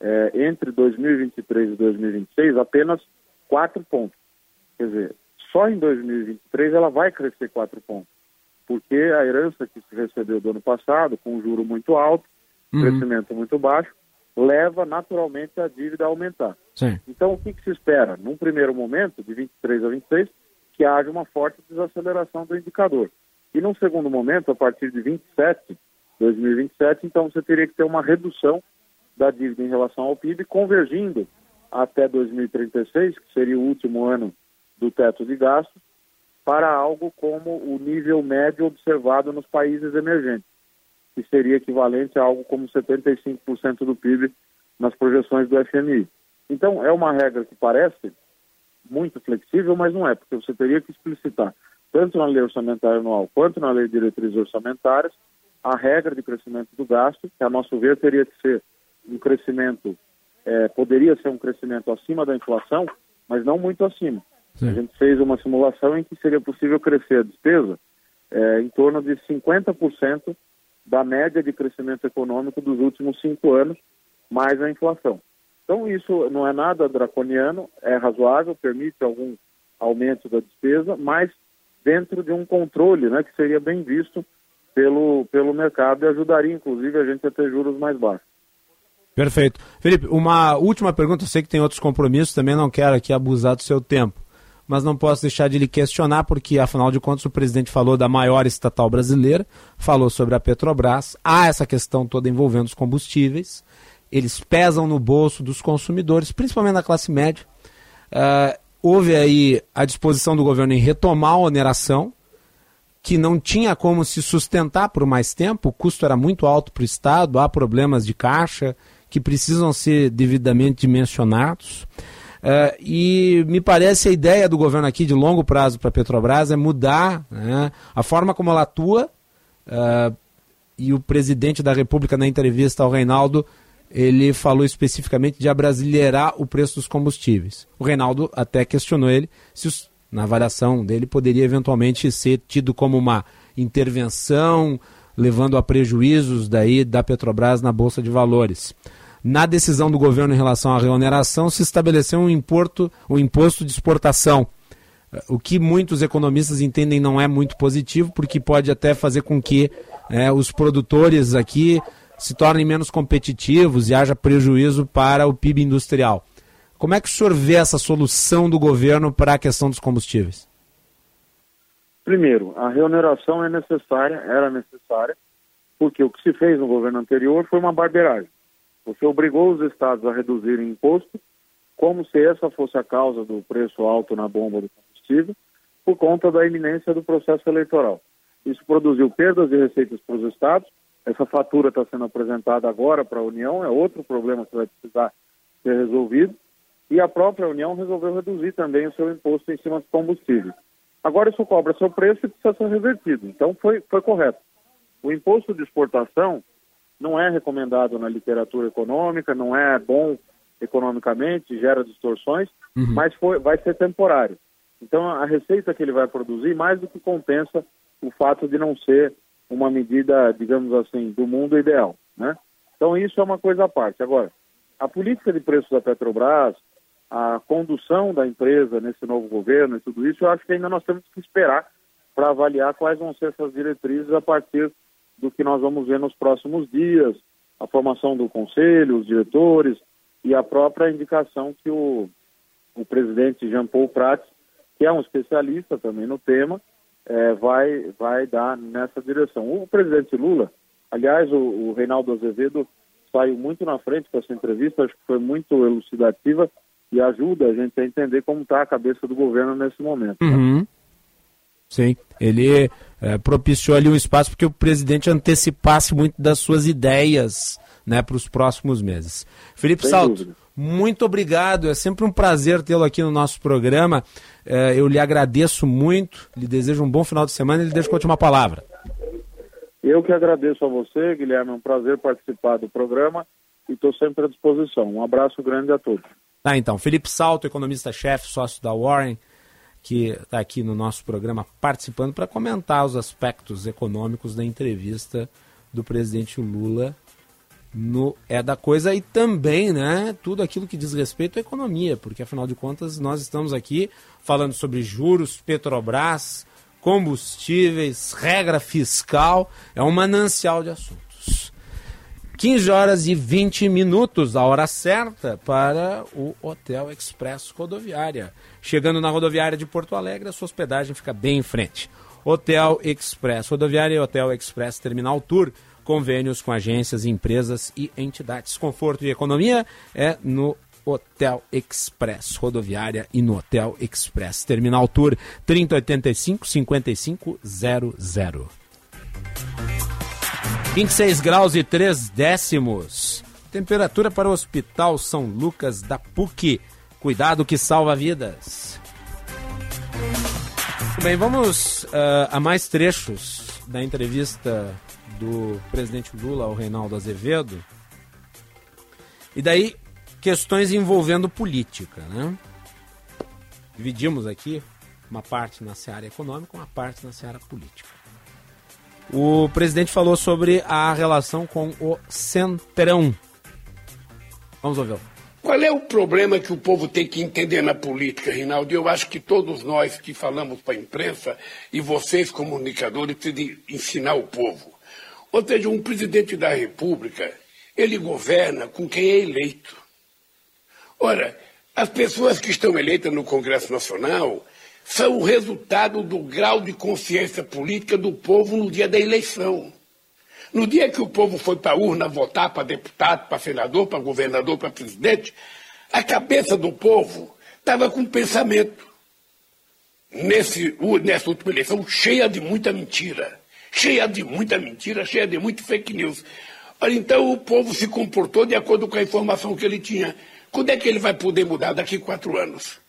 é, entre 2023 e 2026 apenas 4 pontos. Quer dizer, só em 2023 ela vai crescer 4 pontos, porque a herança que se recebeu do ano passado, com um juro muito alto, uhum. crescimento muito baixo, leva naturalmente a dívida a aumentar. Sim. Então, o que, que se espera? Num primeiro momento, de 23 a 26, que haja uma forte desaceleração do indicador. E num segundo momento, a partir de 27, 2027, então você teria que ter uma redução da dívida em relação ao PIB, convergindo até 2036, que seria o último ano do teto de gastos, para algo como o nível médio observado nos países emergentes, que seria equivalente a algo como 75% do PIB nas projeções do FMI. Então, é uma regra que parece muito flexível, mas não é, porque você teria que explicitar, tanto na lei orçamentária anual quanto na lei de diretrizes orçamentárias, a regra de crescimento do gasto, que a nosso ver teria que ser um crescimento, é, poderia ser um crescimento acima da inflação, mas não muito acima. Sim. A gente fez uma simulação em que seria possível crescer a despesa é, em torno de 50% da média de crescimento econômico dos últimos cinco anos, mais a inflação. Então, isso não é nada draconiano, é razoável, permite algum aumento da despesa, mas dentro de um controle né, que seria bem visto pelo, pelo mercado e ajudaria, inclusive, a gente a ter juros mais baixos. Perfeito. Felipe, uma última pergunta. Eu sei que tem outros compromissos, também não quero aqui abusar do seu tempo, mas não posso deixar de lhe questionar, porque, afinal de contas, o presidente falou da maior estatal brasileira, falou sobre a Petrobras, há essa questão toda envolvendo os combustíveis, eles pesam no bolso dos consumidores, principalmente na classe média. Uh, houve aí a disposição do governo em retomar a oneração, que não tinha como se sustentar por mais tempo, o custo era muito alto para o Estado, há problemas de caixa que precisam ser devidamente dimensionados. Uh, e me parece a ideia do governo aqui de longo prazo para a Petrobras é mudar né, a forma como ela atua. Uh, e o presidente da República, na entrevista ao Reinaldo, ele falou especificamente de abrasileirar o preço dos combustíveis. O Reinaldo até questionou ele se os, na avaliação dele poderia eventualmente ser tido como uma intervenção levando a prejuízos daí da Petrobras na bolsa de valores. Na decisão do governo em relação à reoneração se estabeleceu um importo, um imposto de exportação, o que muitos economistas entendem não é muito positivo, porque pode até fazer com que é, os produtores aqui se tornem menos competitivos e haja prejuízo para o PIB industrial. Como é que o senhor vê essa solução do governo para a questão dos combustíveis? Primeiro, a reoneração é necessária, era necessária, porque o que se fez no governo anterior foi uma barbeiragem. Você obrigou os estados a reduzirem imposto, como se essa fosse a causa do preço alto na bomba do combustível, por conta da iminência do processo eleitoral. Isso produziu perdas de receitas para os estados, essa fatura está sendo apresentada agora para a União, é outro problema que vai precisar ser resolvido. E a própria União resolveu reduzir também o seu imposto em cima dos combustíveis. Agora isso cobra seu preço e precisa ser revertido. Então foi, foi correto. O imposto de exportação não é recomendado na literatura econômica, não é bom economicamente, gera distorções, uhum. mas foi, vai ser temporário. Então a receita que ele vai produzir mais do que compensa o fato de não ser uma medida, digamos assim, do mundo ideal, né? Então isso é uma coisa à parte. Agora, a política de preços da Petrobras, a condução da empresa nesse novo governo e tudo isso, eu acho que ainda nós temos que esperar para avaliar quais vão ser essas diretrizes a partir do que nós vamos ver nos próximos dias, a formação do conselho, os diretores e a própria indicação que o, o presidente Jean Paul Prats, que é um especialista também no tema, é, vai, vai dar nessa direção. O presidente Lula, aliás, o, o, Reinaldo Azevedo saiu muito na frente com essa entrevista, acho que foi muito elucidativa e ajuda a gente a entender como está a cabeça do governo nesse momento. Uhum. Sim, ele é, propiciou ali um espaço porque o presidente antecipasse muito das suas ideias né, para os próximos meses. Felipe Sem Salto, dúvida. muito obrigado, é sempre um prazer tê-lo aqui no nosso programa. É, eu lhe agradeço muito, lhe desejo um bom final de semana e lhe deixo com a última palavra. Eu que agradeço a você, Guilherme, é um prazer participar do programa e estou sempre à disposição. Um abraço grande a todos. Tá, então, Felipe Salto, economista-chefe, sócio da Warren, que está aqui no nosso programa participando para comentar os aspectos econômicos da entrevista do presidente Lula no É da Coisa e também né, tudo aquilo que diz respeito à economia, porque afinal de contas nós estamos aqui falando sobre juros, Petrobras, combustíveis, regra fiscal, é um manancial de assuntos. 15 horas e 20 minutos, a hora certa para o Hotel Express Rodoviária. Chegando na rodoviária de Porto Alegre, a sua hospedagem fica bem em frente. Hotel Express Rodoviária e Hotel Express Terminal Tour convênios com agências, empresas e entidades. Conforto e economia é no Hotel Express Rodoviária e no Hotel Express Terminal Tour 3085 5500. 26 graus e 3 décimos. Temperatura para o Hospital São Lucas da PUC. Cuidado que salva vidas. Bem, vamos uh, a mais trechos da entrevista do presidente Lula ao Reinaldo Azevedo. E daí, questões envolvendo política, né? dividimos aqui uma parte na seara econômica, uma parte na seara política. O presidente falou sobre a relação com o Centrão. Vamos ouvir. Qual é o problema que o povo tem que entender na política, Rinaldo? Eu acho que todos nós que falamos para a imprensa e vocês, comunicadores, precisam ensinar o povo. Ou seja, um presidente da República, ele governa com quem é eleito. Ora, as pessoas que estão eleitas no Congresso Nacional são o resultado do grau de consciência política do povo no dia da eleição. No dia que o povo foi para a urna votar para deputado, para senador, para governador, para presidente, a cabeça do povo estava com pensamento. Nesse, nessa última eleição, cheia de muita mentira. Cheia de muita mentira, cheia de muito fake news. Olha, então o povo se comportou de acordo com a informação que ele tinha. Quando é que ele vai poder mudar daqui a quatro anos?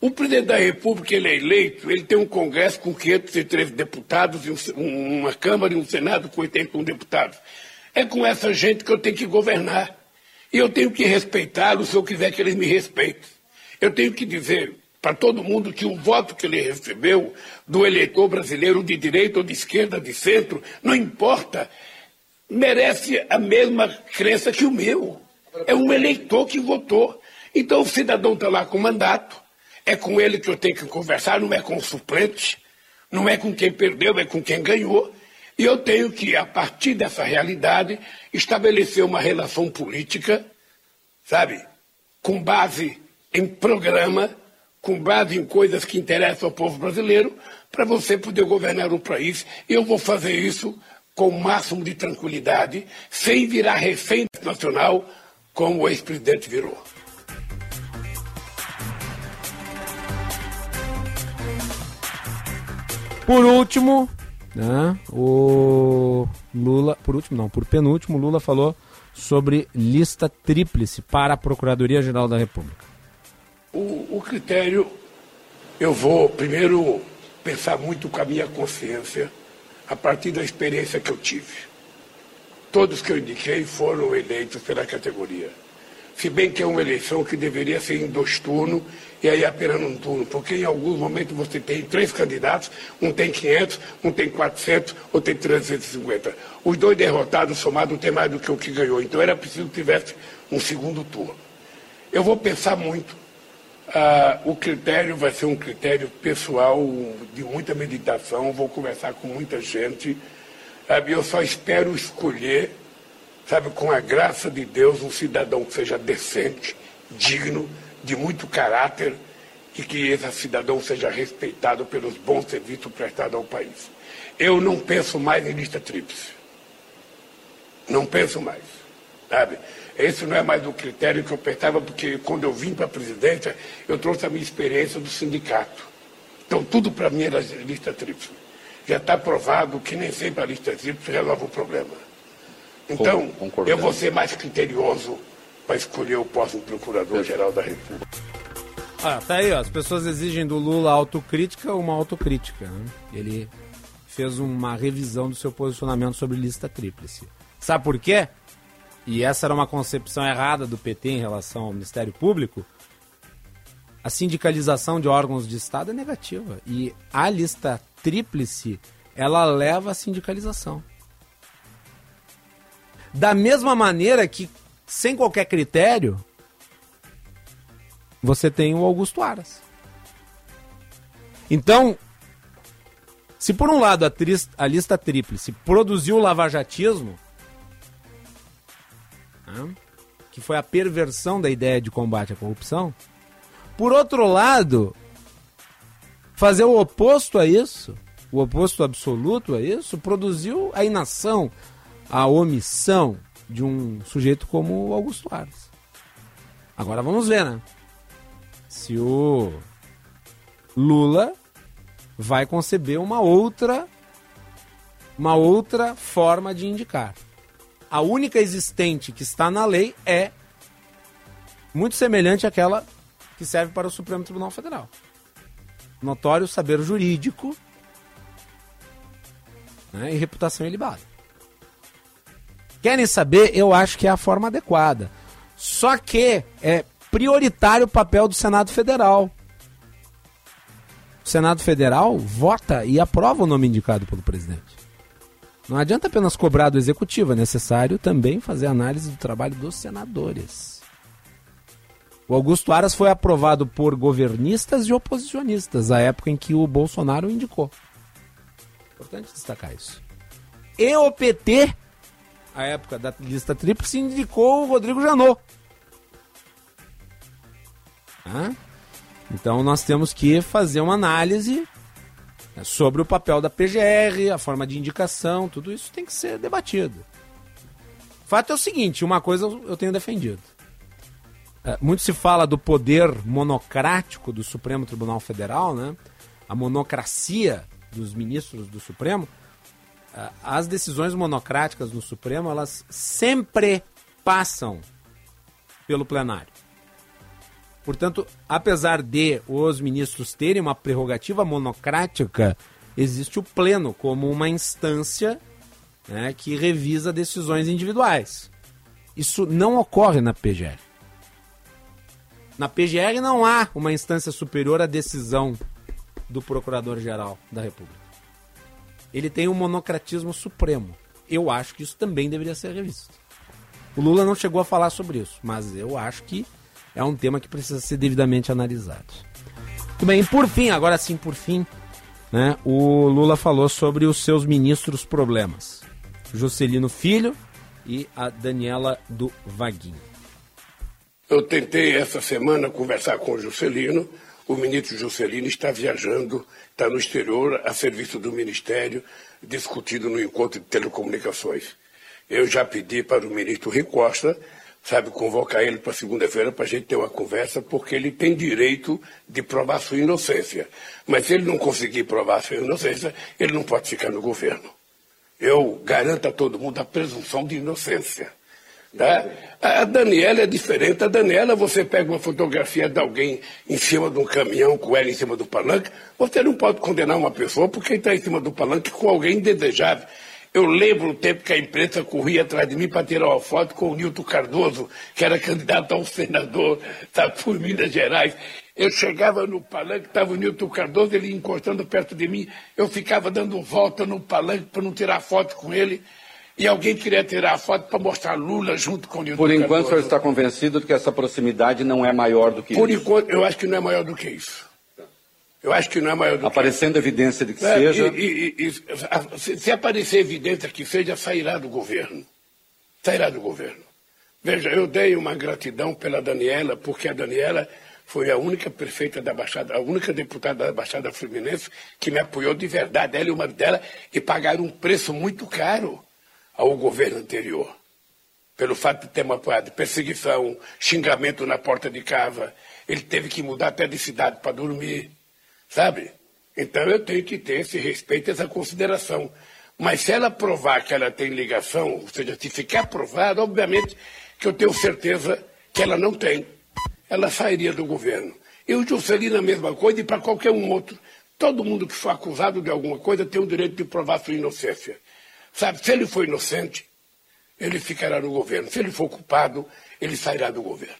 O presidente da República, ele é eleito, ele tem um Congresso com 513 deputados, e um, uma Câmara e um Senado com 81 deputados. É com essa gente que eu tenho que governar. E eu tenho que respeitá-los se eu quiser que eles me respeitem. Eu tenho que dizer para todo mundo que o voto que ele recebeu do eleitor brasileiro de direita ou de esquerda, de centro, não importa, merece a mesma crença que o meu. É um eleitor que votou. Então o cidadão está lá com mandato, é com ele que eu tenho que conversar, não é com o suplente, não é com quem perdeu, é com quem ganhou. E eu tenho que, a partir dessa realidade, estabelecer uma relação política, sabe, com base em programa, com base em coisas que interessam ao povo brasileiro, para você poder governar o país. Eu vou fazer isso com o máximo de tranquilidade, sem virar refém nacional, como o ex-presidente virou. Por último, né, o Lula, por último não, por penúltimo, Lula falou sobre lista tríplice para a Procuradoria-Geral da República. O, o critério, eu vou primeiro pensar muito com a minha consciência, a partir da experiência que eu tive. Todos que eu indiquei foram eleitos pela categoria. Se bem que é uma eleição que deveria ser em dois turnos e aí apenas num turno, porque em alguns momentos você tem três candidatos, um tem 500, um tem 400, ou tem 350. Os dois derrotados somados não tem mais do que o que ganhou, então era preciso que tivesse um segundo turno. Eu vou pensar muito. Ah, o critério vai ser um critério pessoal, de muita meditação, vou conversar com muita gente. Sabe, eu só espero escolher, sabe, com a graça de Deus, um cidadão que seja decente, digno, de muito caráter e que esse cidadão seja respeitado pelos bons serviços prestados ao país. Eu não penso mais em lista tríplice. Não penso mais. Sabe? Esse não é mais o critério que eu pensava, porque quando eu vim para a presidência, eu trouxe a minha experiência do sindicato. Então, tudo para mim era lista tríplice já está provado que nem sempre a lista tríplice resolve o problema. Então, eu vou ser mais criterioso para escolher o próximo Procurador-Geral da República. Ah, tá aí, ó. As pessoas exigem do Lula autocrítica uma autocrítica. Né? Ele fez uma revisão do seu posicionamento sobre lista tríplice. Sabe por quê? E essa era uma concepção errada do PT em relação ao Ministério Público. A sindicalização de órgãos de Estado é negativa. E a lista tríplice, ela leva à sindicalização. Da mesma maneira que, sem qualquer critério, você tem o Augusto Aras. Então, se por um lado a, a lista tríplice produziu o lavajatismo, né, que foi a perversão da ideia de combate à corrupção, por outro lado, fazer o oposto a isso, o oposto absoluto a isso, produziu a inação, a omissão de um sujeito como o Augusto Aras. Agora vamos ver, né? Se o Lula vai conceber uma outra uma outra forma de indicar. A única existente que está na lei é muito semelhante àquela que serve para o Supremo Tribunal Federal notório saber jurídico né, e reputação ilibada. Querem saber? Eu acho que é a forma adequada. Só que é prioritário o papel do Senado Federal. Senado Federal vota e aprova o nome indicado pelo presidente. Não adianta apenas cobrar do executivo, é necessário também fazer análise do trabalho dos senadores. O Augusto Aras foi aprovado por governistas e oposicionistas, à época em que o Bolsonaro o indicou. Importante destacar isso. E o PT, à época da lista tríplice, indicou o Rodrigo Janot. Então nós temos que fazer uma análise né, sobre o papel da PGR, a forma de indicação, tudo isso tem que ser debatido. O fato é o seguinte, uma coisa eu tenho defendido. É, muito se fala do poder monocrático do Supremo Tribunal Federal, né? a monocracia dos ministros do Supremo. É, as decisões monocráticas no Supremo, elas sempre passam pelo plenário. Portanto, apesar de os ministros terem uma prerrogativa monocrática, existe o pleno como uma instância né, que revisa decisões individuais. Isso não ocorre na PGR. Na PGR não há uma instância superior à decisão do Procurador-Geral da República. Ele tem um monocratismo supremo. Eu acho que isso também deveria ser revisto. O Lula não chegou a falar sobre isso, mas eu acho que é um tema que precisa ser devidamente analisado. Muito bem, por fim, agora sim, por fim, né, o Lula falou sobre os seus ministros problemas. Juscelino Filho e a Daniela do Vaguinho. Eu tentei essa semana conversar com o Juscelino. O ministro Juscelino está viajando, está no exterior, a serviço do Ministério, discutindo no encontro de telecomunicações. Eu já pedi para o ministro Rui Costa sabe, convocar ele para segunda-feira para a gente ter uma conversa, porque ele tem direito de provar sua inocência. Mas se ele não conseguir provar sua inocência, ele não pode ficar no governo. Eu garanto a todo mundo a presunção de inocência. Tá? A Daniela é diferente. A Daniela, você pega uma fotografia de alguém em cima de um caminhão com ela em cima do palanque, você não pode condenar uma pessoa porque está em cima do palanque com alguém indesejável. Eu lembro o tempo que a imprensa corria atrás de mim para tirar uma foto com o Nilton Cardoso, que era candidato ao senador tá, por Minas Gerais. Eu chegava no palanque, estava o Nilton Cardoso, ele encostando perto de mim. Eu ficava dando volta no palanque para não tirar foto com ele. E alguém queria tirar a foto para mostrar Lula junto com o Nilton Por enquanto, Cardoso. o senhor está convencido de que essa proximidade não é maior do que Por isso? enquanto, eu acho que não é maior do que isso. Eu acho que não é maior do Aparecendo evidência de que que É, seja. e- e- e- se, se aparecer evidência que seja, sairá do governo. Sairá do governo. Veja, eu dei uma gratidão pela Daniela, porque a Daniela foi a única prefeita da Baixada, a única deputada da Baixada Fluminense que me apoiou de verdade, ela e uma dela, e pagaram um preço muito caro ao governo anterior. Pelo fato de ter apoiado, perseguição, xingamento na porta de casa, ele teve que mudar até de cidade para dormir, sabe? Então eu tenho que ter esse respeito, essa consideração. Mas se ela provar que ela tem ligação, ou seja, se ficar provado, obviamente que eu tenho certeza que ela não tem. Ela sairia do governo. E o Juscelino a mesma coisa e para qualquer um outro. Todo mundo que for acusado de alguma coisa tem o direito de provar sua inocência. Sabe, se ele for inocente, ele ficará no governo. Se ele for culpado, ele sairá do governo.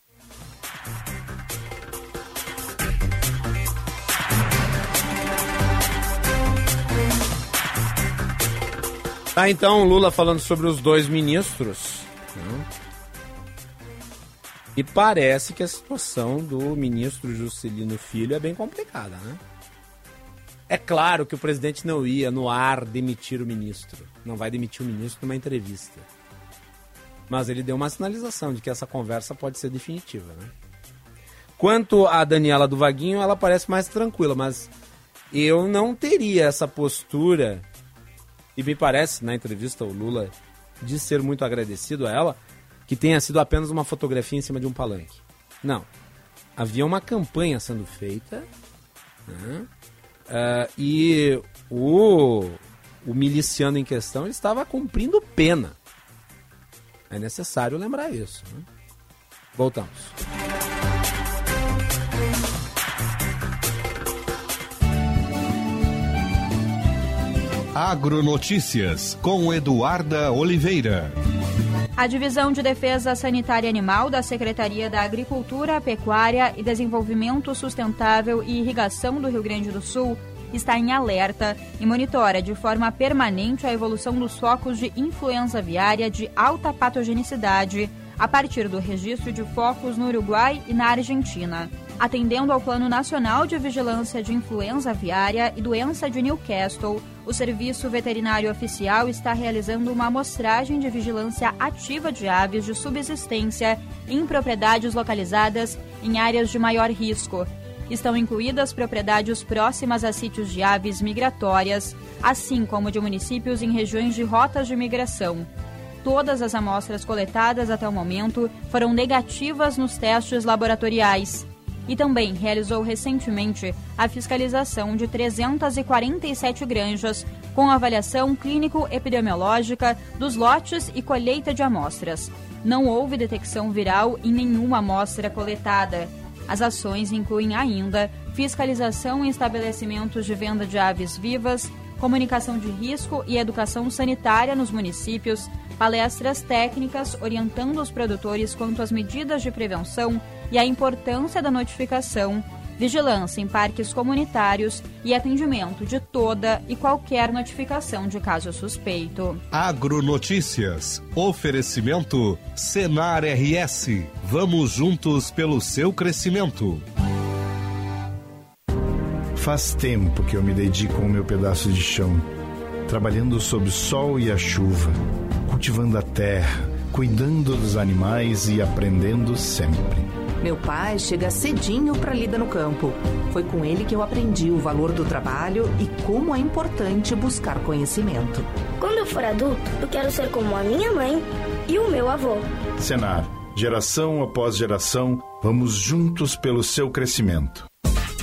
Tá, então, Lula falando sobre os dois ministros. né? E parece que a situação do ministro Juscelino Filho é bem complicada, né? É claro que o presidente não ia no ar demitir o ministro. Não vai demitir o ministro numa entrevista. Mas ele deu uma sinalização de que essa conversa pode ser definitiva, né? Quanto a Daniela do Vaguinho, ela parece mais tranquila, mas eu não teria essa postura e me parece, na entrevista, o Lula de ser muito agradecido a ela, que tenha sido apenas uma fotografia em cima de um palanque. Não. Havia uma campanha sendo feita né? Ah, e o, o miliciano em questão estava cumprindo pena. É necessário lembrar isso. né? Voltamos. Agronotícias com Eduarda Oliveira. A Divisão de Defesa Sanitária Animal da Secretaria da Agricultura, Pecuária e Desenvolvimento Sustentável e Irrigação do Rio Grande do Sul está em alerta e monitora de forma permanente a evolução dos focos de influenza aviária de alta patogenicidade a partir do registro de focos no Uruguai e na Argentina. Atendendo ao Plano Nacional de Vigilância de Influenza Aviária e Doença de Newcastle, o Serviço Veterinário Oficial está realizando uma amostragem de vigilância ativa de aves de subsistência em propriedades localizadas em áreas de maior risco. Estão incluídas propriedades próximas a sítios de aves migratórias, assim como de municípios em regiões de rotas de migração. Todas as amostras coletadas até o momento foram negativas nos testes laboratoriais e também realizou recentemente a fiscalização de 347 granjas com avaliação clínico-epidemiológica dos lotes e colheita de amostras. Não houve detecção viral em nenhuma amostra coletada. As ações incluem ainda fiscalização em estabelecimentos de venda de aves vivas, comunicação de risco e educação sanitária nos municípios, palestras técnicas orientando os produtores quanto às medidas de prevenção e a importância da notificação, vigilância em parques comunitários e atendimento de toda e qualquer notificação de caso suspeito. Agronotícias. Oferecimento Senar RS. Vamos juntos pelo seu crescimento. Faz tempo que eu me dedico ao meu pedaço de chão, trabalhando sob o sol e a chuva cultivando a terra, cuidando dos animais e aprendendo sempre. Meu pai chega cedinho para lida no campo. Foi com ele que eu aprendi o valor do trabalho e como é importante buscar conhecimento. Quando eu for adulto, eu quero ser como a minha mãe e o meu avô. Senar, geração após geração, vamos juntos pelo seu crescimento.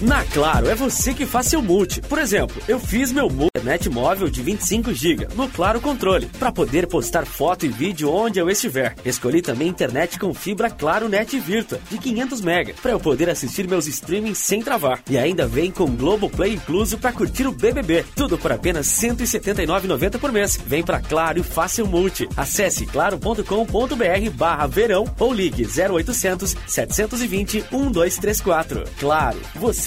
Na Claro, é você que faz seu multi. Por exemplo, eu fiz meu internet móvel de 25 GB no Claro Controle, para poder postar foto e vídeo onde eu estiver. Escolhi também internet com fibra Claro Net Virtua, de 500 MB, para eu poder assistir meus streamings sem travar. E ainda vem com Globoplay incluso para curtir o BBB. Tudo por apenas R$ 179,90 por mês. Vem pra Claro e faça seu multi. Acesse claro.com.br barra verão ou ligue 0800 720 1234. Claro, você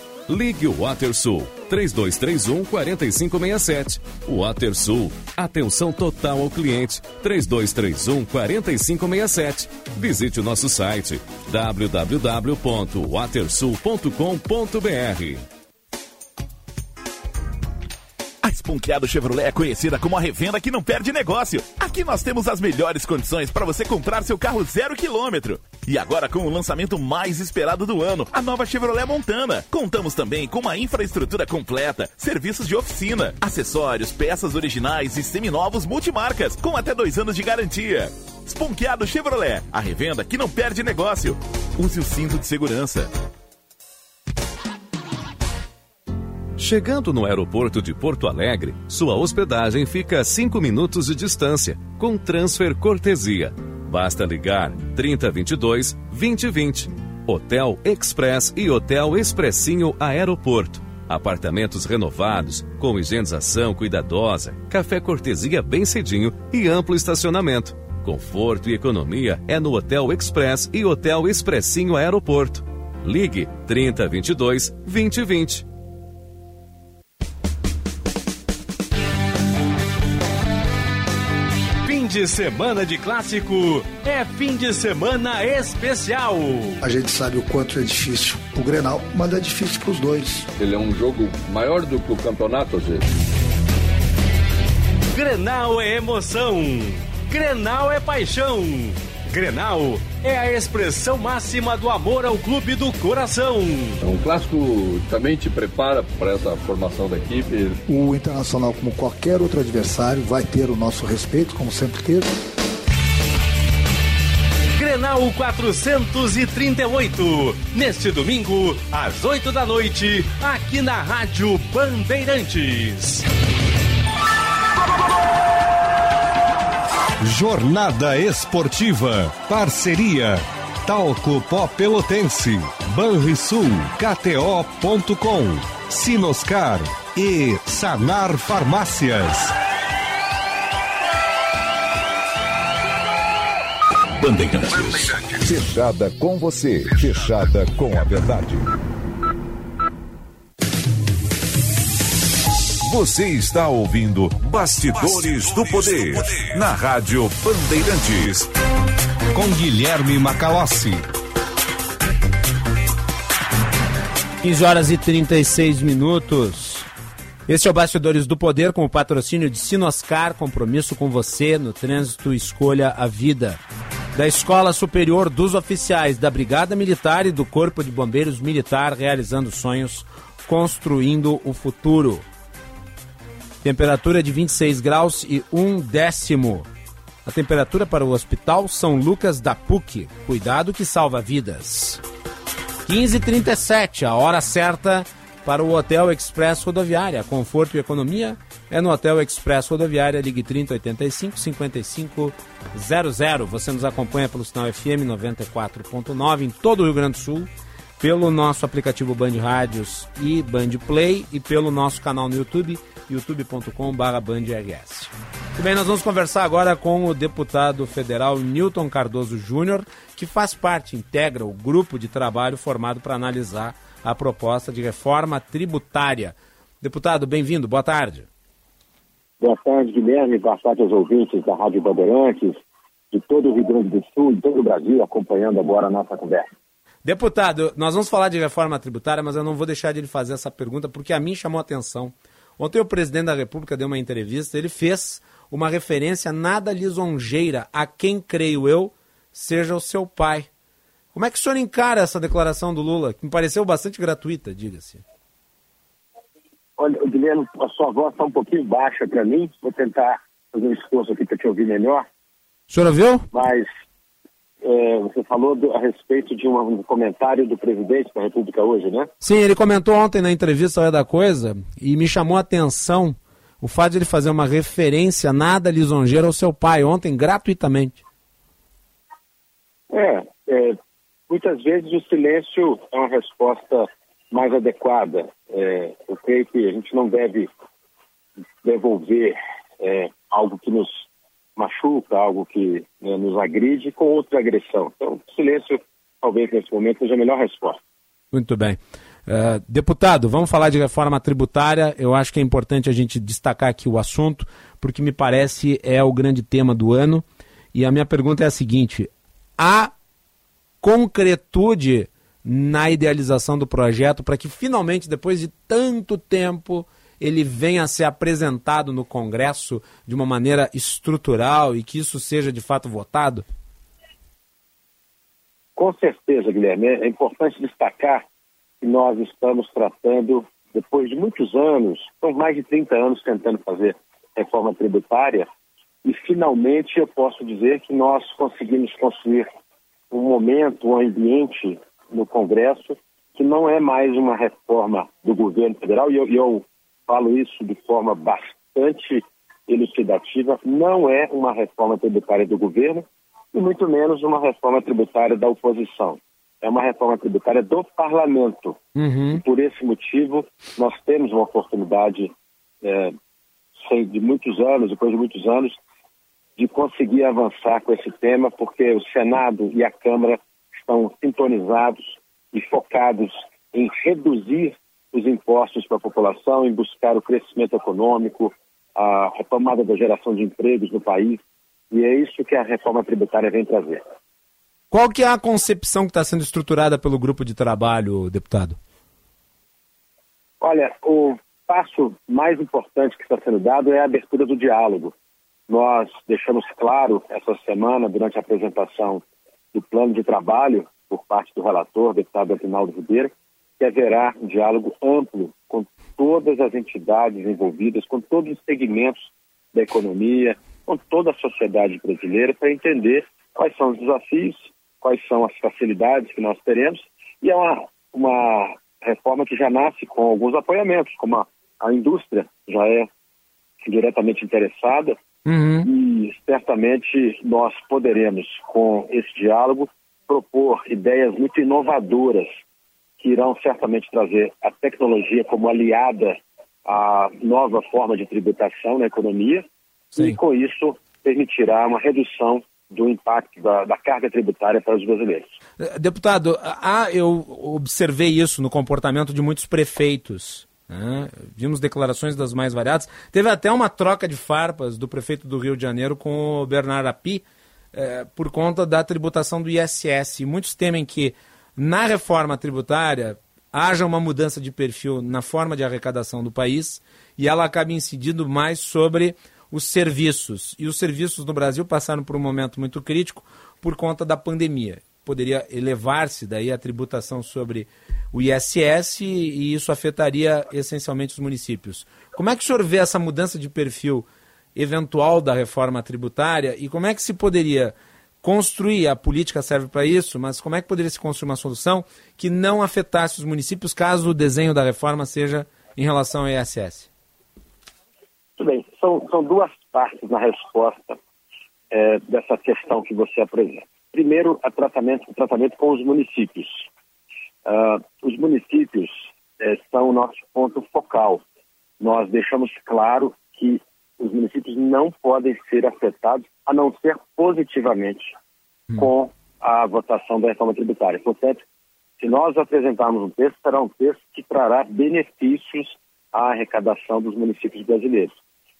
Ligue o WaterSul 3231 4567. WaterSul. Atenção total ao cliente 3231 4567. Visite o nosso site www.watersul.com.br. Esponqueado Chevrolet é conhecida como a revenda que não perde negócio. Aqui nós temos as melhores condições para você comprar seu carro zero quilômetro. E agora com o lançamento mais esperado do ano, a nova Chevrolet Montana. Contamos também com uma infraestrutura completa, serviços de oficina, acessórios, peças originais e seminovos multimarcas, com até dois anos de garantia. Esponqueado Chevrolet, a revenda que não perde negócio. Use o cinto de segurança. Chegando no aeroporto de Porto Alegre, sua hospedagem fica a 5 minutos de distância, com transfer cortesia. Basta ligar 3022 2020. Hotel Express e Hotel Expressinho Aeroporto. Apartamentos renovados, com higienização cuidadosa, café cortesia bem cedinho e amplo estacionamento. Conforto e economia é no Hotel Express e Hotel Expressinho Aeroporto. Ligue 3022 2020. De semana de clássico é fim de semana especial. A gente sabe o quanto é difícil o Grenal, mas é difícil para os dois. Ele é um jogo maior do que o campeonato, às vezes. Grenal é emoção. Grenal é paixão. Grenal é a expressão máxima do amor ao clube do coração. Um clássico também te prepara para essa formação da equipe. O Internacional, como qualquer outro adversário, vai ter o nosso respeito, como sempre teve. Grenal 438. Neste domingo, às 8 da noite, aqui na Rádio Bandeirantes. Jornada Esportiva. Parceria. Talco Pó Pelotense. Banrisul. KTO.com. Sinoscar. E Sanar Farmácias. Bandeirantes. Fechada com você. Fechada com a verdade. Você está ouvindo Bastidores, do, poder, na Rádio Bandeirantes. Com Guilherme Macalossi. 15 horas e 36 minutos. Este é o Bastidores do Poder com o patrocínio de Sinoscar, compromisso com você no trânsito Escolha a Vida. Da Escola Superior dos Oficiais da Brigada Militar e do Corpo de Bombeiros Militar, realizando sonhos, construindo o futuro. Temperatura de 26 graus e um décimo. A temperatura para o Hospital São Lucas da PUC. Cuidado que salva vidas. 15h37, a hora certa para o Hotel Express Rodoviária. Conforto e economia é no Hotel Express Rodoviária. Ligue 3085 5500. Você nos acompanha pelo sinal FM 94.9 em todo o Rio Grande do Sul, pelo nosso aplicativo Band Rádios e Band Play e pelo nosso canal no YouTube youtube.com/bandrs. Muito bem, nós vamos conversar agora com o deputado federal Newton Cardoso Júnior, que faz parte, integra o grupo de trabalho formado para analisar a proposta de reforma tributária. Deputado, bem-vindo, boa tarde. Boa tarde, Guilherme, boa tarde aos ouvintes da Rádio Bandeirantes, de todo o Rio Grande do Sul, de todo o Brasil, acompanhando agora a nossa conversa. Deputado, nós vamos falar de reforma tributária, mas eu não vou deixar de lhe fazer essa pergunta, porque a mim chamou a atenção. Ontem o presidente da República deu uma entrevista, ele fez uma referência nada lisonjeira a quem, creio eu, seja o seu pai. Como é que o senhor encara essa declaração do Lula, que me pareceu bastante gratuita, diga-se? Olha, Guilherme, a sua voz está um pouquinho baixa para mim, vou tentar fazer um esforço aqui para te ouvir melhor. O senhor ouviu? Mas é, você falou do, a respeito de um, um, comentário do presidente da República hoje, né? Sim, ele comentou ontem na entrevista da Coisa e me chamou a atenção o fato de ele fazer uma referência nada lisonjeira ao seu pai ontem, gratuitamente. É, é muitas vezes o silêncio é uma resposta mais adequada. É, eu creio que a gente não deve devolver é, algo que nos machuca, algo que né, nos agride, com outra agressão. Então, silêncio, talvez nesse momento, seja a melhor resposta. Muito bem. Uh, deputado, vamos falar de reforma tributária. Eu acho que é importante a gente destacar aqui o assunto, porque me parece é o grande tema do ano. E a minha pergunta é a seguinte: há concretude na idealização do projeto para que finalmente, depois de tanto tempo, ele venha a ser apresentado no Congresso de uma maneira estrutural e que isso seja de fato votado? Com certeza, Guilherme. É importante destacar que nós estamos tratando, depois de muitos anos, são mais de 30 anos tentando fazer reforma tributária, e finalmente eu posso dizer que nós conseguimos construir um momento, um ambiente no Congresso que não é mais uma reforma do governo federal, e eu, eu falo isso de forma bastante elucidativa, não é uma reforma tributária do governo e muito menos uma reforma tributária da oposição. É uma reforma tributária do parlamento. Uhum. E por esse motivo, nós temos uma oportunidade é, de muitos anos, depois de muitos anos, de conseguir avançar com esse tema, porque o Senado e a Câmara estão sintonizados e focados em reduzir os impostos para a população, em buscar o crescimento econômico, a retomada da geração de empregos no país. E é isso que a reforma tributária vem trazer. Qual que é a concepção que está sendo estruturada pelo grupo de trabalho, deputado? Olha, o passo mais importante que está sendo dado é a abertura do diálogo. Nós deixamos claro essa semana, durante a apresentação do plano de trabalho por parte do relator, deputado Aguinaldo Ribeiro, que haverá um diálogo amplo com todas as entidades envolvidas, com todos os segmentos da economia, com toda a sociedade brasileira, para entender quais são os desafios quais são as facilidades que nós teremos, e é uma, uma reforma que já nasce com alguns apoiamentos, como a, a indústria já é diretamente interessada, uhum. e certamente nós poderemos, com esse diálogo, propor ideias muito inovadoras que irão certamente trazer a tecnologia como aliada à nova forma de tributação na economia Sim. e, com isso, permitirá uma redução do impacto da, da, carga tributária para os brasileiros. Eh, deputado, ah, eu observei isso no comportamento de muitos prefeitos. Né? Vimos declarações das mais variadas. Teve até uma troca de farpas do prefeito do Rio de Janeiro com o Bernardo Api eh, por conta da tributação do ISS. E muitos temem que na reforma tributária haja uma mudança de perfil na forma de arrecadação do país e ela acabe incidindo mais sobre os serviços. E os serviços no Brasil passaram por um momento muito crítico por conta da pandemia. Poderia elevar-se daí a tributação sobre o ISS e isso afetaria essencialmente os municípios. Como é que o senhor vê essa mudança de perfil eventual da reforma tributária e como é que se poderia construir, a política serve para isso, mas como é que poderia se construir uma solução que não afetasse os municípios caso o desenho da reforma seja em relação ao ISS? Muito bem, são, são duas partes na resposta é, dessa questão que você apresenta. Primeiro, tratamento, o tratamento com os municípios. Uh, os municípios é, são o nosso ponto focal. Nós deixamos claro que os municípios não podem ser afetados, a não ser positivamente, hum. com a votação da reforma tributária. Portanto, se nós apresentarmos um texto, será um texto que trará benefícios à arrecadação dos municípios brasileiros.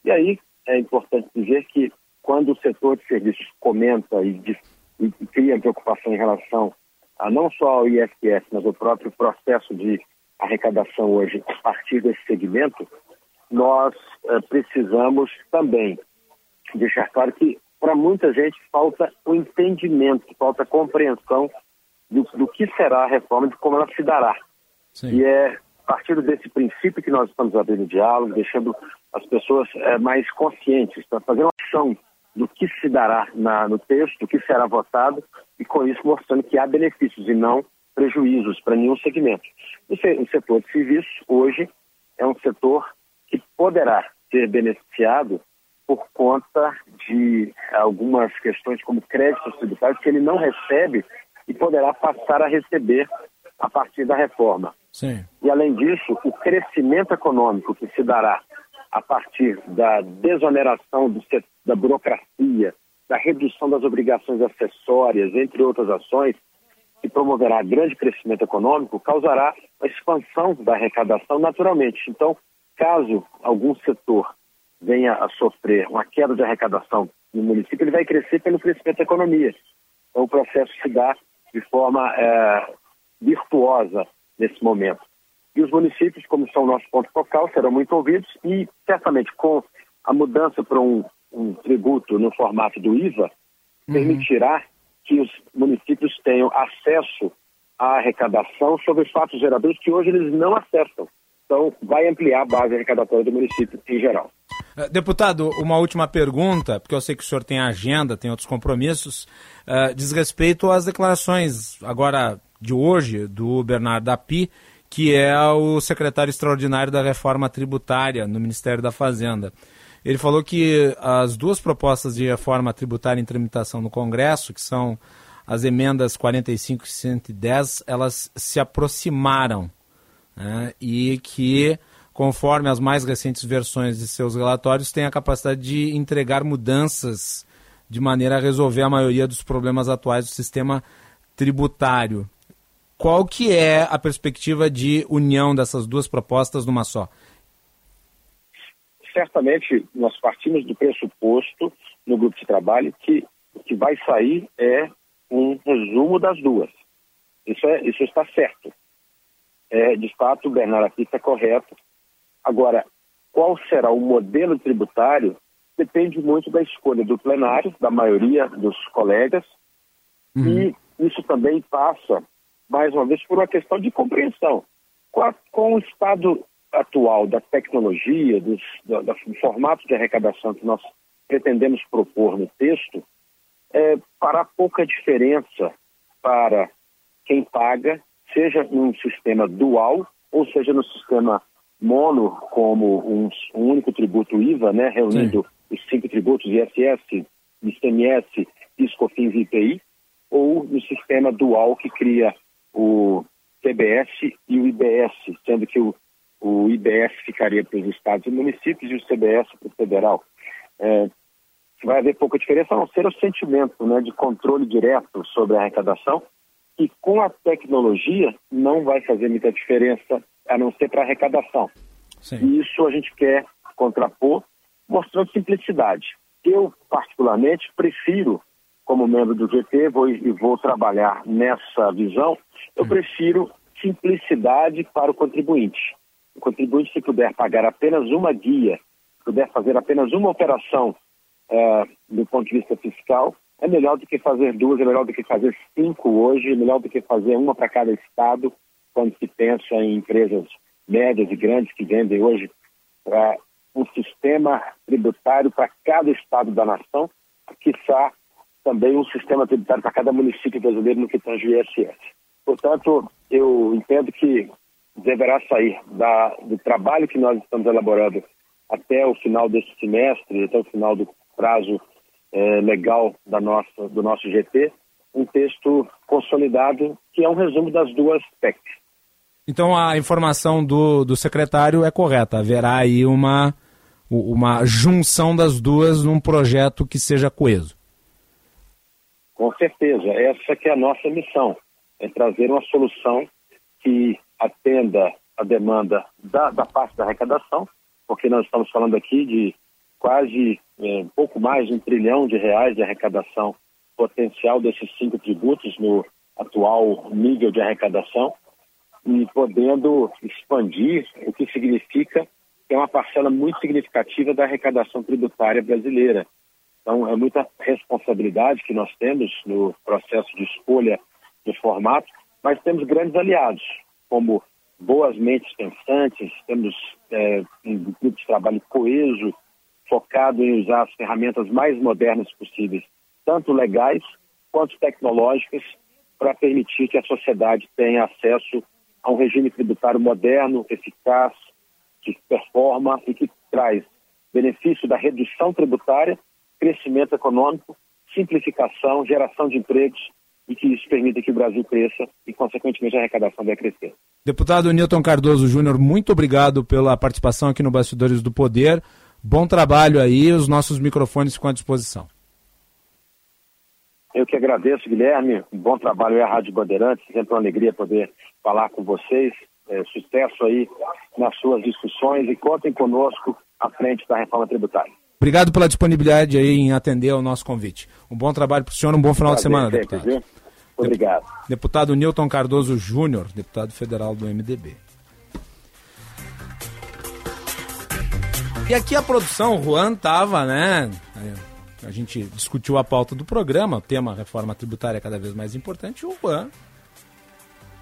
E aí é importante dizer que quando o setor de serviços comenta e, de, e cria preocupação em relação a não só ao ISS, mas ao próprio processo de arrecadação hoje a partir desse segmento, nós eh, precisamos também deixar claro que para muita gente falta o entendimento, falta a compreensão do, do, que será a reforma, de como ela se dará. Sim. E é a partir desse princípio que nós estamos abrindo diálogo, deixando as pessoas é, mais conscientes, para fazer uma ação do que se dará na, no texto, do que será votado, e com isso mostrando que há benefícios e não prejuízos para nenhum segmento. O setor de serviços, hoje, é um setor que poderá ser beneficiado por conta de algumas questões como créditos tributários que ele não recebe e poderá passar a receber a partir da reforma. Sim. E, além disso, o crescimento econômico que se dará a partir da desoneração do, da burocracia, da redução das obrigações acessórias, entre outras ações, que promoverá grande crescimento econômico, causará a expansão da arrecadação naturalmente. Então, caso algum setor venha a sofrer uma queda de arrecadação no município, ele vai crescer pelo crescimento da economia. Então, o processo se dá de forma é, virtuosa nesse momento. E os municípios, como são o nosso ponto focal, serão muito ouvidos e, certamente, com a mudança para um, um tributo no formato do IVA, uhum. permitirá que os municípios tenham acesso à arrecadação sobre fatos geradores que hoje eles não acessam. Então, vai ampliar a base arrecadatória do município em geral. Eh, deputado, uma última pergunta, porque eu sei que o senhor tem agenda, tem outros compromissos, uh, diz respeito às declarações agora de hoje do Bernardo Api, que é o secretário extraordinário da reforma tributária no Ministério da Fazenda. Ele falou que as duas propostas de reforma tributária em tramitação no Congresso, que são as emendas 45 e 110, elas se aproximaram né, e que, conforme as mais recentes versões de seus relatórios, têm a capacidade de entregar mudanças de maneira a resolver a maioria dos problemas atuais do sistema tributário. Qual que é a perspectiva de união dessas duas propostas numa só? Certamente, nós partimos do pressuposto no grupo de trabalho que o que vai sair é um resumo das duas. Isso, é, isso está certo. É, de fato, o Bernardo aqui está correto. Agora, qual será o modelo tributário depende muito da escolha do plenário, da maioria dos colegas, uhum. e isso também passa mais uma vez, por uma questão de compreensão. Com, a, com o estado atual da tecnologia, dos, do, do, formato de arrecadação que nós pretendemos propor no texto, é, fará pouca diferença para quem paga, seja num sistema dual ou seja no sistema mono, como um, um único tributo IVA, né, reunindo Sim. os cinco tributos ISS, ICMS, PIS/COFINS e IPI, ou no sistema dual que cria o TBS e o IBS, sendo que o, o IBS ficaria para os estados e municípios e o CBS para o federal. É, vai haver pouca diferença, a não ser o sentimento né, de controle direto sobre a arrecadação, e com a tecnologia não vai fazer muita diferença, a não ser para arrecadação. Sim. E isso a gente quer contrapor, mostrando simplicidade. Eu, particularmente, prefiro, como membro do GT, vou, e vou trabalhar nessa visão, eu prefiro simplicidade para o contribuinte. O contribuinte, se puder pagar apenas uma guia, puder fazer apenas uma operação é, do ponto de vista fiscal, é melhor do que fazer duas, é melhor do que fazer cinco hoje, é melhor do que fazer uma para cada estado, quando se pensa em empresas médias e grandes que vendem hoje para um sistema tributário para cada estado da nação, quiçá também um sistema tributário para cada município brasileiro no que tange o ISS. Portanto, eu entendo que deverá sair da, do trabalho que nós estamos elaborando até o final desse semestre, até o final do prazo é, legal da nossa, do nosso GT, um texto consolidado que é um resumo das duas PECs. Então a informação do, do secretário é correta, haverá aí uma, uma junção das duas num projeto que seja coeso. Com certeza, essa que é a nossa missão, é trazer uma solução que atenda a demanda da, da parte da arrecadação, porque nós estamos falando aqui de quase é, um pouco mais de um trilhão de reais de arrecadação potencial desses cinco tributos no atual nível de arrecadação e podendo expandir, o que significa que é uma parcela muito significativa da arrecadação tributária brasileira. Então, é muita responsabilidade que nós temos no processo de escolha do formato, mas temos grandes aliados, como boas mentes pensantes, temos é, um grupo de trabalho coeso focado em usar as ferramentas mais modernas possíveis, tanto legais quanto tecnológicas, para permitir que a sociedade tenha acesso a um regime tributário moderno, eficaz, que performa e que traz benefício da redução tributária, crescimento econômico, simplificação, geração de empregos e que isso permita que o Brasil cresça e, consequentemente, a arrecadação vai crescer. Deputado Newton Cardoso Júnior, muito obrigado pela participação aqui no Bastidores do Poder. Bom trabalho aí, os nossos microfones ficam à disposição. Eu que agradeço, Guilherme. Um bom trabalho aí à Rádio Bandeirantes. Sempre uma alegria poder falar com vocês. É, sucesso aí nas suas discussões e contem conosco à frente da reforma tributária. Obrigado pela disponibilidade aí em atender ao nosso convite. Um bom trabalho para o senhor, um bom final Prazer, de semana, sempre, deputado. Viu? Obrigado. Deputado Newton Cardoso Júnior, deputado federal do MDB. E aqui a produção, o Juan tava, né? A gente discutiu a pauta do programa, o tema reforma tributária é cada vez mais importante, e o Juan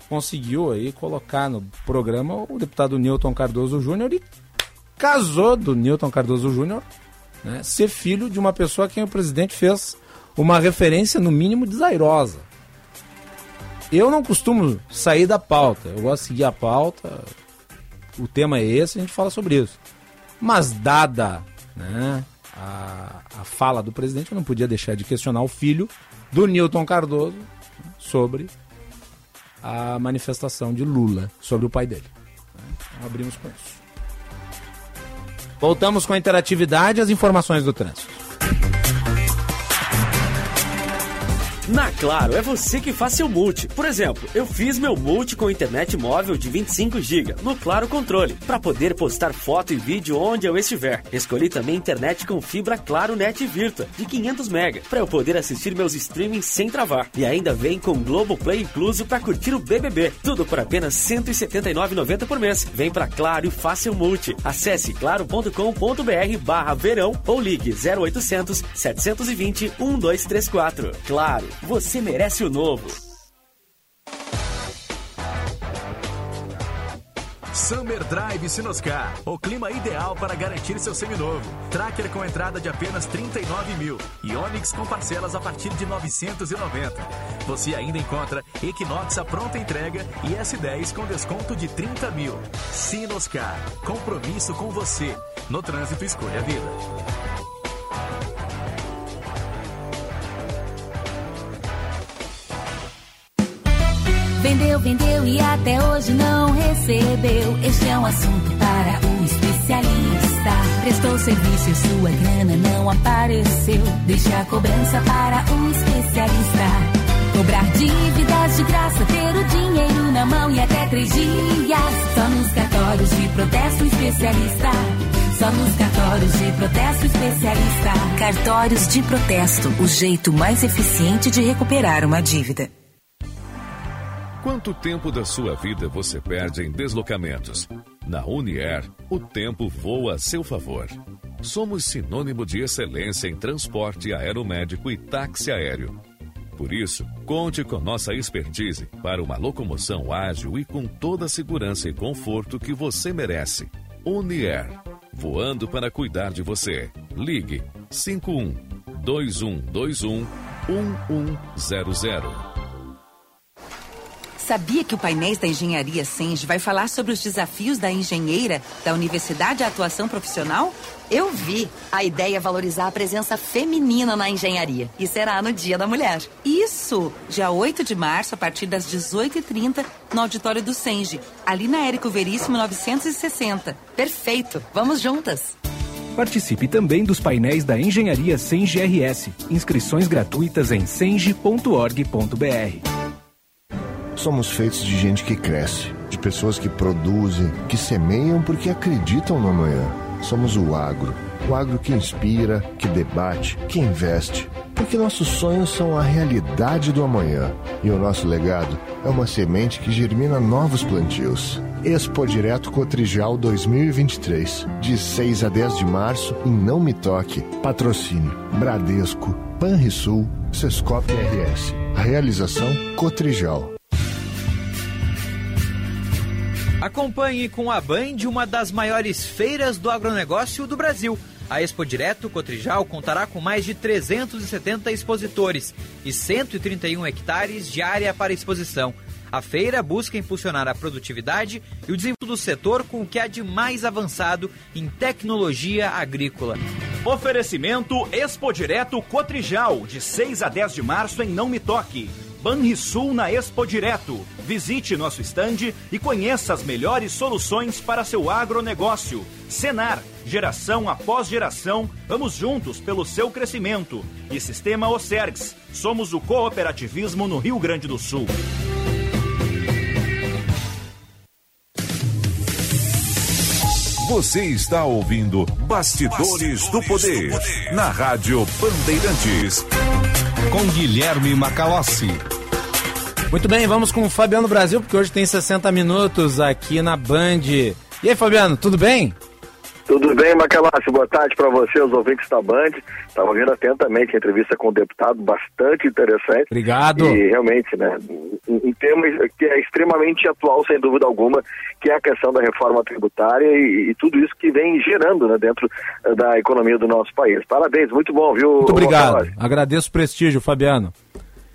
conseguiu aí colocar no programa o deputado Newton Cardoso Júnior e casou do Newton Cardoso Júnior né, ser filho de uma pessoa a quem o presidente fez uma referência no mínimo desairosa. Eu não costumo sair da pauta, eu gosto de seguir a pauta, o tema é esse, a gente fala sobre isso. Mas dada né, a, a fala do presidente, eu não podia deixar de questionar o filho do Newton Cardoso sobre a manifestação de Lula sobre o pai dele. Então, abrimos com isso. Voltamos com a interatividade e as informações do trânsito. Na Claro, é você que faz seu multi. Por exemplo, eu fiz meu multi com internet móvel de 25 GB no Claro Controle, para poder postar foto e vídeo onde eu estiver. Escolhi também internet com fibra Claro Net Virtua de 500 MB, para eu poder assistir meus streamings sem travar. E ainda vem com Globoplay incluso para curtir o BBB. Tudo por apenas R$ 179,90 por mês. Vem para Claro e faça seu multi. Acesse claro.com.br/verão ou ligue 0800 720 1234. Claro você merece o novo. Summer Drive Sinoscar, o clima ideal para garantir seu seminovo. Tracker com entrada de apenas 39 mil e Onix com parcelas a partir de 990. Você ainda encontra Equinox a pronta entrega e S10 com desconto de 30 mil. Sinoscar, compromisso com você. No trânsito, escolha a vida. Vendeu, vendeu e até hoje não recebeu. Este é um assunto para o especialista. Prestou serviço e sua grana não apareceu. Deixe a cobrança para o especialista. Cobrar dívidas de graça, ter o dinheiro na mão e até três dias. Só nos cartórios de protesto especialista. Só nos cartórios de protesto especialista. Cartórios de protesto, o jeito mais eficiente de recuperar uma dívida. Quanto tempo da sua vida você perde em deslocamentos? Na Unier, o tempo voa a seu favor. Somos sinônimo de excelência em transporte aeromédico e táxi aéreo. Por isso, conte com nossa expertise para uma locomoção ágil e com toda a segurança e conforto que você merece. Unier, voando para cuidar de você. Ligue 51 2121 1100. Sabia que o Painéis da Engenharia Senge vai falar sobre os desafios da engenheira da Universidade à Atuação Profissional? Eu vi. A ideia é valorizar a presença feminina na engenharia. E será no Dia da Mulher. Isso! Dia 8 de março, a partir das 18h30, no auditório do Senge, ali na Érico Veríssimo 960. Perfeito! Vamos juntas! Participe também dos painéis da Engenharia Senge RS. Inscrições gratuitas em senge.org.br. Somos feitos de gente que cresce, de pessoas que produzem, que semeiam porque acreditam no amanhã. Somos o agro. O agro que inspira, que debate, que investe. Porque nossos sonhos são a realidade do amanhã. E o nosso legado é uma semente que germina novos plantios. Expo Direto Cotrijal 2023, de 6 a 10 de março, em Não Me Toque. Patrocínio Bradesco, Panrisul, Sescop RS. Realização Cotrijal. Acompanhe com a Band uma das maiores feiras do agronegócio do Brasil. A Expo Direto Cotrijal contará com mais de 370 expositores e 131 hectares de área para exposição. A feira busca impulsionar a produtividade e o desenvolvimento do setor com o que há de mais avançado em tecnologia agrícola. Oferecimento Expo Direto Cotrijal, de 6 a 10 de março em Não Me Toque. Banrisul na Expo Direto. Visite nosso estande e conheça as melhores soluções para seu agronegócio. Senar, geração após geração, vamos juntos pelo seu crescimento. E Sistema Ocergs, somos o cooperativismo no Rio Grande do Sul. Você está ouvindo Bastidores, Bastidores do, poder, do Poder na Rádio Bandeirantes com Guilherme Macalossi. Muito bem, vamos com o Fabiano Brasil, porque hoje tem 60 minutos aqui na Band. E aí, Fabiano, tudo bem? Tudo bem, Macalossi? Boa tarde para você, os ouvintes da Band. Estava ouvindo atentamente a entrevista com o deputado, bastante interessante. Obrigado. E realmente, né, um tema que é extremamente atual, sem dúvida alguma, que é a questão da reforma tributária e, e tudo isso que vem gerando né, dentro eh, da economia do nosso país. Parabéns, muito bom, viu? Muito obrigado. Macalossi? Agradeço o prestígio, Fabiano.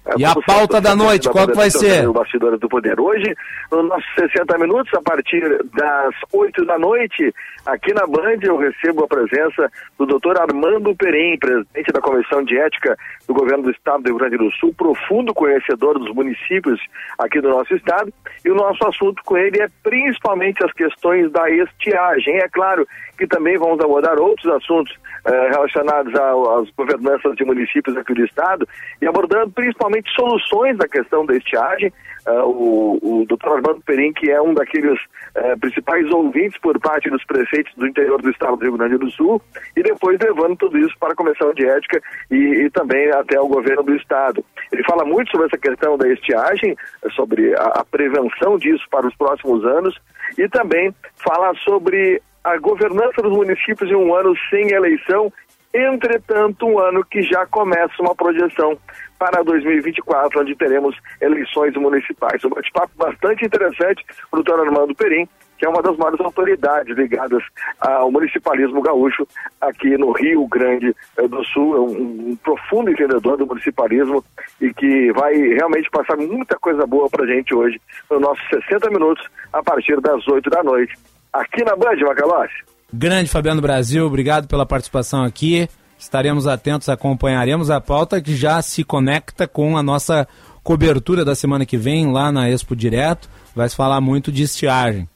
É, e a pauta da noite, qual que vai ser? O Bastidores do Poder. Hoje, nos nossos 60 minutos, a partir das 8 da noite, aqui na Band, eu recebo a presença do doutor Armando Perim, presidente da Comissão de Ética do Governo do Estado do Rio Grande do Sul, profundo conhecedor dos municípios aqui do nosso estado. E o nosso assunto com ele é principalmente as questões da estiagem. É claro que também vamos abordar outros assuntos eh, relacionados às governanças de municípios aqui do estado e abordando principalmente soluções da questão da estiagem. Uh, o, o doutor Armando Perim, que é um daqueles uh, principais ouvintes por parte dos prefeitos do interior do estado do Rio Grande do Sul, e depois levando tudo isso para a Comissão de Ética e, e também até o governo do estado. Ele fala muito sobre essa questão da estiagem, sobre a, a prevenção disso para os próximos anos, e também fala sobre a governança dos municípios em um ano sem eleição, entretanto, um ano que já começa uma projeção para 2024, onde teremos eleições municipais. Um bate-papo bastante interessante com o doutor Armando Perim, que é uma das maiores autoridades ligadas ao municipalismo gaúcho aqui no Rio Grande eh, do Sul, é um, profundo entendedor do municipalismo e que vai realmente passar muita coisa boa pra gente hoje, nos nossos 60 minutos, a partir das 8 da noite, aqui na Band, Macalossi. Grande Fabiano Brasil, obrigado pela participação aqui. Estaremos atentos, acompanharemos a pauta que já se conecta com a nossa cobertura da semana que vem lá na Expo Direto. Vai se falar muito de estiagem.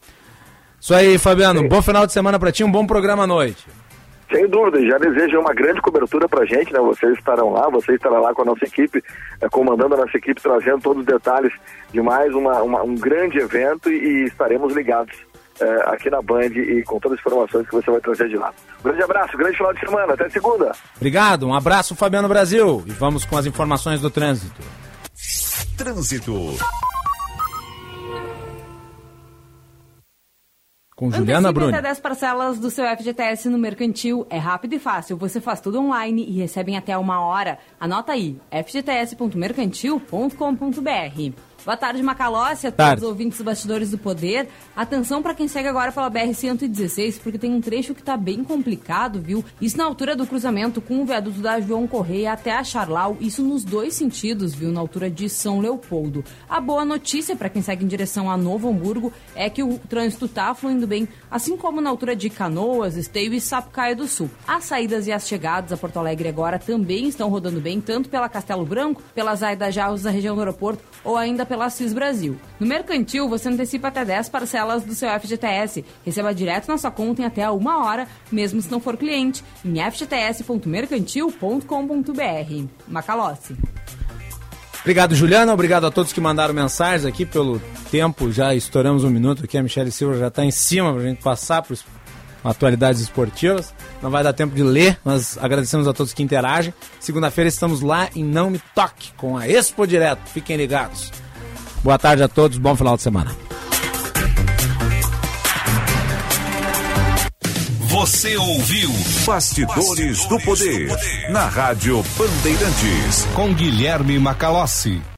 Isso aí, Fabiano. Sim. Bom final de semana para ti, um bom programa à noite. Sem dúvida, já desejo uma grande cobertura para a gente, né? Vocês estarão lá, você estará lá com a nossa equipe, eh, comandando a nossa equipe, trazendo todos os detalhes de mais uma, uma um grande evento e, e estaremos ligados eh, aqui na Band e com todas as informações que você vai trazer de lá. Um grande abraço, grande final de semana, até segunda. Obrigado, um abraço, Fabiano Brasil. E vamos com as informações do trânsito. Trânsito. Com Juliana Bruni. até 10 parcelas do seu FGTS no Mercantil. É rápido e fácil. Você faz tudo online e recebe em até uma hora. Anota aí, fgts.mercantil.com.br. Boa tarde, Macalossi, a todos os ouvintes dos Bastidores do Poder. Atenção para quem segue agora pela BR-116, porque tem um trecho que está bem complicado, viu? Isso na altura do cruzamento com o viaduto da João Correia até a Charlau, isso nos dois sentidos, viu? Na altura de São Leopoldo. A boa notícia para quem segue em direção a Novo Hamburgo é que o trânsito está fluindo bem, assim como na altura de Canoas, Esteio e Sapucaia do Sul. As saídas e as chegadas a Porto Alegre agora também estão rodando bem, tanto pela Castelo Branco, pela Zaida Jarros da região do aeroporto, ou ainda pela CIS Brasil. No Mercantil, você antecipa até 10 parcelas do seu FGTS. Receba direto na sua conta em até uma hora, mesmo se não for cliente, em fgts.mercantil.com.br. Macalossi. Obrigado, Juliana. Obrigado a todos que mandaram mensagens aqui pelo tempo. Já estouramos um minuto aqui. A Michelle Silva já está em cima para a gente passar para atualidades esportivas. Não vai dar tempo de ler, mas agradecemos a todos que interagem. Segunda-feira estamos lá em Não Me Toque com a Expo Direto. Fiquem ligados. Boa tarde a todos, bom final de semana. Você ouviu Bastidores, Bastidores do, poder, do Poder na Rádio Bandeirantes com Guilherme Macalossi.